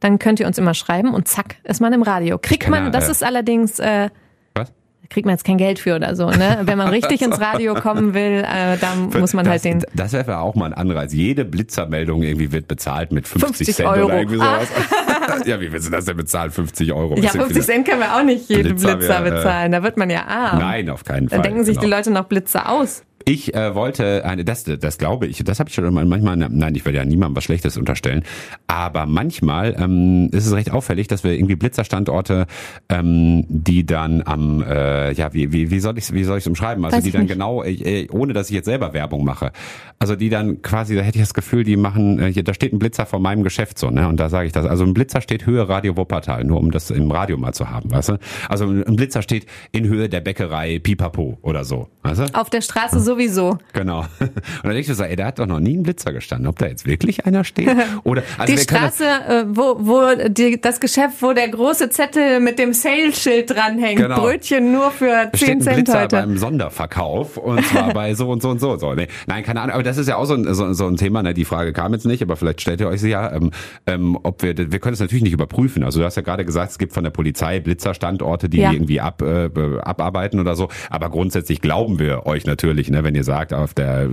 dann könnt ihr uns immer schreiben und zack, ist man im Radio. Kriegt man, das ist allerdings, äh, Was? kriegt man jetzt kein Geld für oder so, ne? Wenn man richtig ins Radio kommen will, äh, da muss man das, halt den. Das wäre auch mal ein Anreiz. Jede Blitzermeldung irgendwie wird bezahlt mit 50, 50 Cent Euro. oder irgendwie sowas. <laughs> ja, wie willst du das denn bezahlen? 50 Euro. Ja, Bisschen 50 viel. Cent können wir auch nicht jeden Blitzer Blitzer, wär, äh, bezahlen. Da wird man ja arm. Nein, auf keinen Fall. Dann denken sich genau. die Leute noch Blitzer aus. Ich äh, wollte eine, das, das glaube ich, das habe ich schon immer manchmal, nein, ich will ja niemandem was Schlechtes unterstellen, aber manchmal ähm, ist es recht auffällig, dass wir irgendwie Blitzerstandorte, ähm, die dann am, äh, ja, wie, wie, wie soll ich wie soll ich umschreiben? Also Weiß die dann nicht. genau, äh, ohne dass ich jetzt selber Werbung mache, also die dann quasi, da hätte ich das Gefühl, die machen, äh, hier, da steht ein Blitzer vor meinem Geschäft so, ne? Und da sage ich das. Also ein Blitzer steht Höhe Radio Wuppertal, nur um das im Radio mal zu haben, weißt du? Also ein Blitzer steht in Höhe der Bäckerei Pipapo oder so, weißt du? Auf der Straße sowieso. Genau. <laughs> Und dann denke ich so, ey, da hat doch noch nie ein Blitzer gestanden. Ob da jetzt wirklich einer steht? <laughs> Oder, also die können das- Straße, äh, wo, wo die, das Geschäft, wo der große Zettel mit dem Sale-Schild dranhängt. Genau. Brötchen nur für Da 10 steht ein Cent Blitzer heute. beim Sonderverkauf und zwar bei so und so und so. so. Nee, nein, keine Ahnung. Aber das ist ja auch so ein, so, so ein Thema. Ne? Die Frage kam jetzt nicht, aber vielleicht stellt ihr euch sie ja, ähm, ähm, ob wir, wir können es natürlich nicht überprüfen. Also du hast ja gerade gesagt, es gibt von der Polizei Blitzerstandorte, die Ja. irgendwie ab, äh, abarbeiten oder so. Aber grundsätzlich glauben wir euch natürlich, ne, wenn ihr sagt, auf der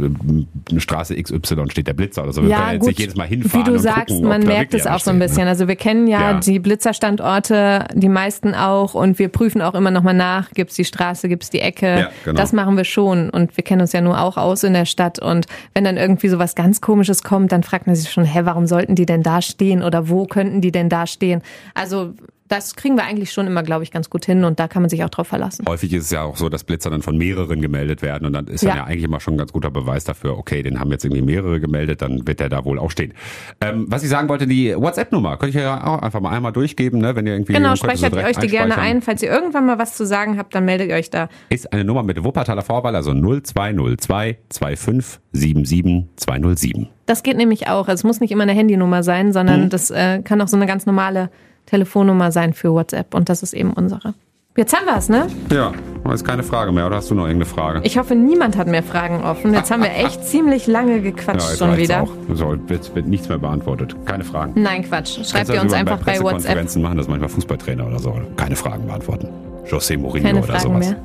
äh, Straße XY steht der Blitzer oder so. Wir können ja jetzt nicht jedes Mal hinfahren Wie du und sagst, gucken, man merkt es auch so ein bisschen. Also wir kennen ja, Ja. die Blitzerstandorte, die meisten auch und wir prüfen auch immer nochmal nach, gibt's die Straße, gibt's die Ecke. Ja, genau. Das machen wir schon und wir kennen uns ja nur auch aus in der Stadt und wenn dann irgendwie so was ganz komisches kommt, dann fragt man sich schon, hä, warum sollten die denn da stehen oder wo könnten die denn da stehen? Also das kriegen wir eigentlich schon immer, glaube ich, ganz gut hin und da kann man sich auch drauf verlassen. Häufig ist es ja auch so, dass Blitzer dann von mehreren gemeldet werden und dann ist dann Ja. ja eigentlich immer schon ein ganz guter Beweis dafür, okay, den haben jetzt irgendwie mehrere gemeldet, dann wird der da wohl auch stehen. Ähm, was ich sagen wollte, die WhatsApp-Nummer, könnte ich ja auch einfach mal einmal durchgeben, ne, wenn ihr irgendwie Genau, könnt ihr speichert ihr euch die gerne ein. Falls ihr irgendwann mal was zu sagen habt, dann meldet ihr euch da. Ist eine Nummer mit Wuppertaler Vorwahl, also 0202 25 77 207. Das geht nämlich auch. Also es muss nicht immer eine Handynummer sein, sondern das äh, kann auch so eine ganz normale Telefonnummer sein für WhatsApp und das ist eben unsere. Jetzt haben wir es, ne? Ja, ist keine Frage mehr, oder hast du noch irgendeine Frage? Ich hoffe, niemand hat mehr Fragen offen. Jetzt haben wir echt <laughs> ziemlich lange gequatscht jetzt schon wieder. Auch. So, wird, wird nichts mehr beantwortet. Keine Fragen. Nein, Quatsch. Schreibt ihr uns einfach bei WhatsApp. Pressekonferenzen machen, das manchmal Fußballtrainer oder so. Keine Fragen beantworten. José Mourinho Keine oder Fragen sowas.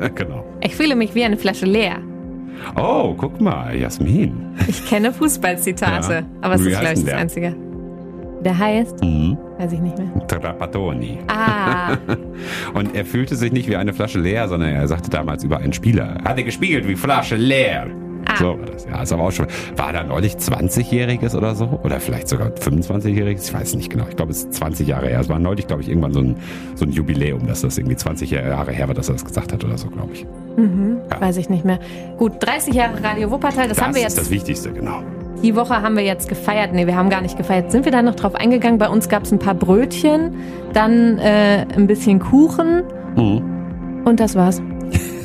mehr. <laughs> genau. Ich fühle mich wie eine Flasche leer. Oh, guck mal, Jasmin. Ich kenne Fußballzitate, Ja. aber es Wie ist, glaube ich, das? Einzige. der heißt? Mhm. Weiß ich nicht mehr. Trapattoni. Ah, <laughs> Und er fühlte sich nicht wie eine Flasche leer, sondern er sagte damals über einen Spieler, hat er gespiegelt wie Flasche leer. So war das. Ja, ist aber auch schon. War da neulich 20-Jähriges oder so? Oder vielleicht sogar 25-Jähriges? Ich weiß nicht genau. Ich glaube, es ist 20 Jahre her. Es war neulich, glaube ich, irgendwann so ein, so ein Jubiläum, dass das irgendwie 20 Jahre her war, dass er das gesagt hat oder so, glaube ich. weiß ich nicht mehr. Gut, 30 Jahre Radio Wuppertal, das, haben wir ist jetzt. das Wichtigste, genau. Die Woche haben wir jetzt gefeiert. Nee, wir haben gar nicht gefeiert. Sind wir da noch drauf eingegangen? Bei uns gab es ein paar Brötchen, dann äh, ein bisschen Kuchen Mhm. und das war's. <laughs>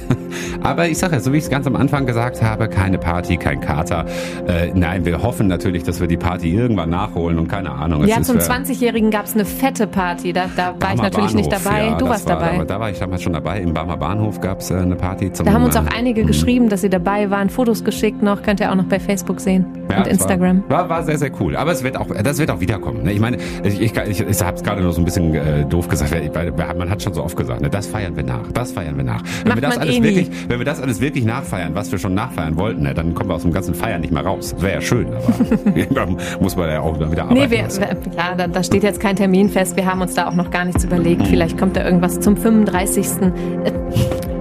Aber ich sage ja, so wie ich es ganz am Anfang gesagt habe, keine Party, kein Kater. Äh, nein, wir hoffen natürlich, dass wir die Party irgendwann nachholen und keine Ahnung. Ja, zum für- 20-Jährigen gab es eine fette Party. Da, da war ich natürlich nicht Bahnhof, dabei. ja, du warst war, dabei. Da, da war ich damals schon dabei. Im Barmer Bahnhof gab es äh, eine Party zum Da haben uns auch äh, einige geschrieben, dass sie dabei waren, Fotos geschickt noch, könnt ihr auch noch bei Facebook sehen Ja, und Instagram. War, war, war sehr, sehr cool. Aber es wird auch, das wird auch wiederkommen. Ne? Ich meine, ich, ich, ich, ich habe es gerade nur so ein bisschen äh, doof gesagt, weil, weil man hat schon so oft gesagt, ne? das feiern wir nach, das feiern wir nach. Wenn Macht wir das man alles eh nie. Wirklich, wenn wir das alles wirklich nachfeiern, was wir schon nachfeiern wollten, ne? dann kommen wir aus dem ganzen Feiern nicht mehr raus. Das wäre ja schön, aber <laughs> muss man ja auch wieder arbeiten. Nee, wir, wir- ja, da, da steht jetzt kein Termin fest. Wir haben uns da auch noch gar nichts Mhm. überlegt. Vielleicht kommt da irgendwas zum 35. Äh,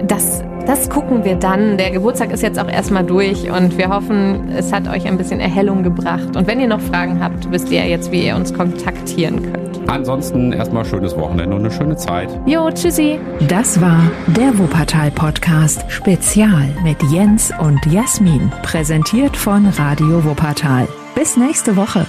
Das, das gucken wir dann. Der Geburtstag ist jetzt auch erstmal durch und wir hoffen, es hat euch ein bisschen Erhellung gebracht. Und wenn ihr noch Fragen habt, wisst ihr jetzt, wie ihr uns kontaktieren könnt. Ansonsten erstmal schönes Wochenende und eine schöne Zeit. Jo, tschüssi. Das war der Wuppertal Podcast Spezial mit Jens und Jasmin, präsentiert von Radio Wuppertal. Bis nächste Woche.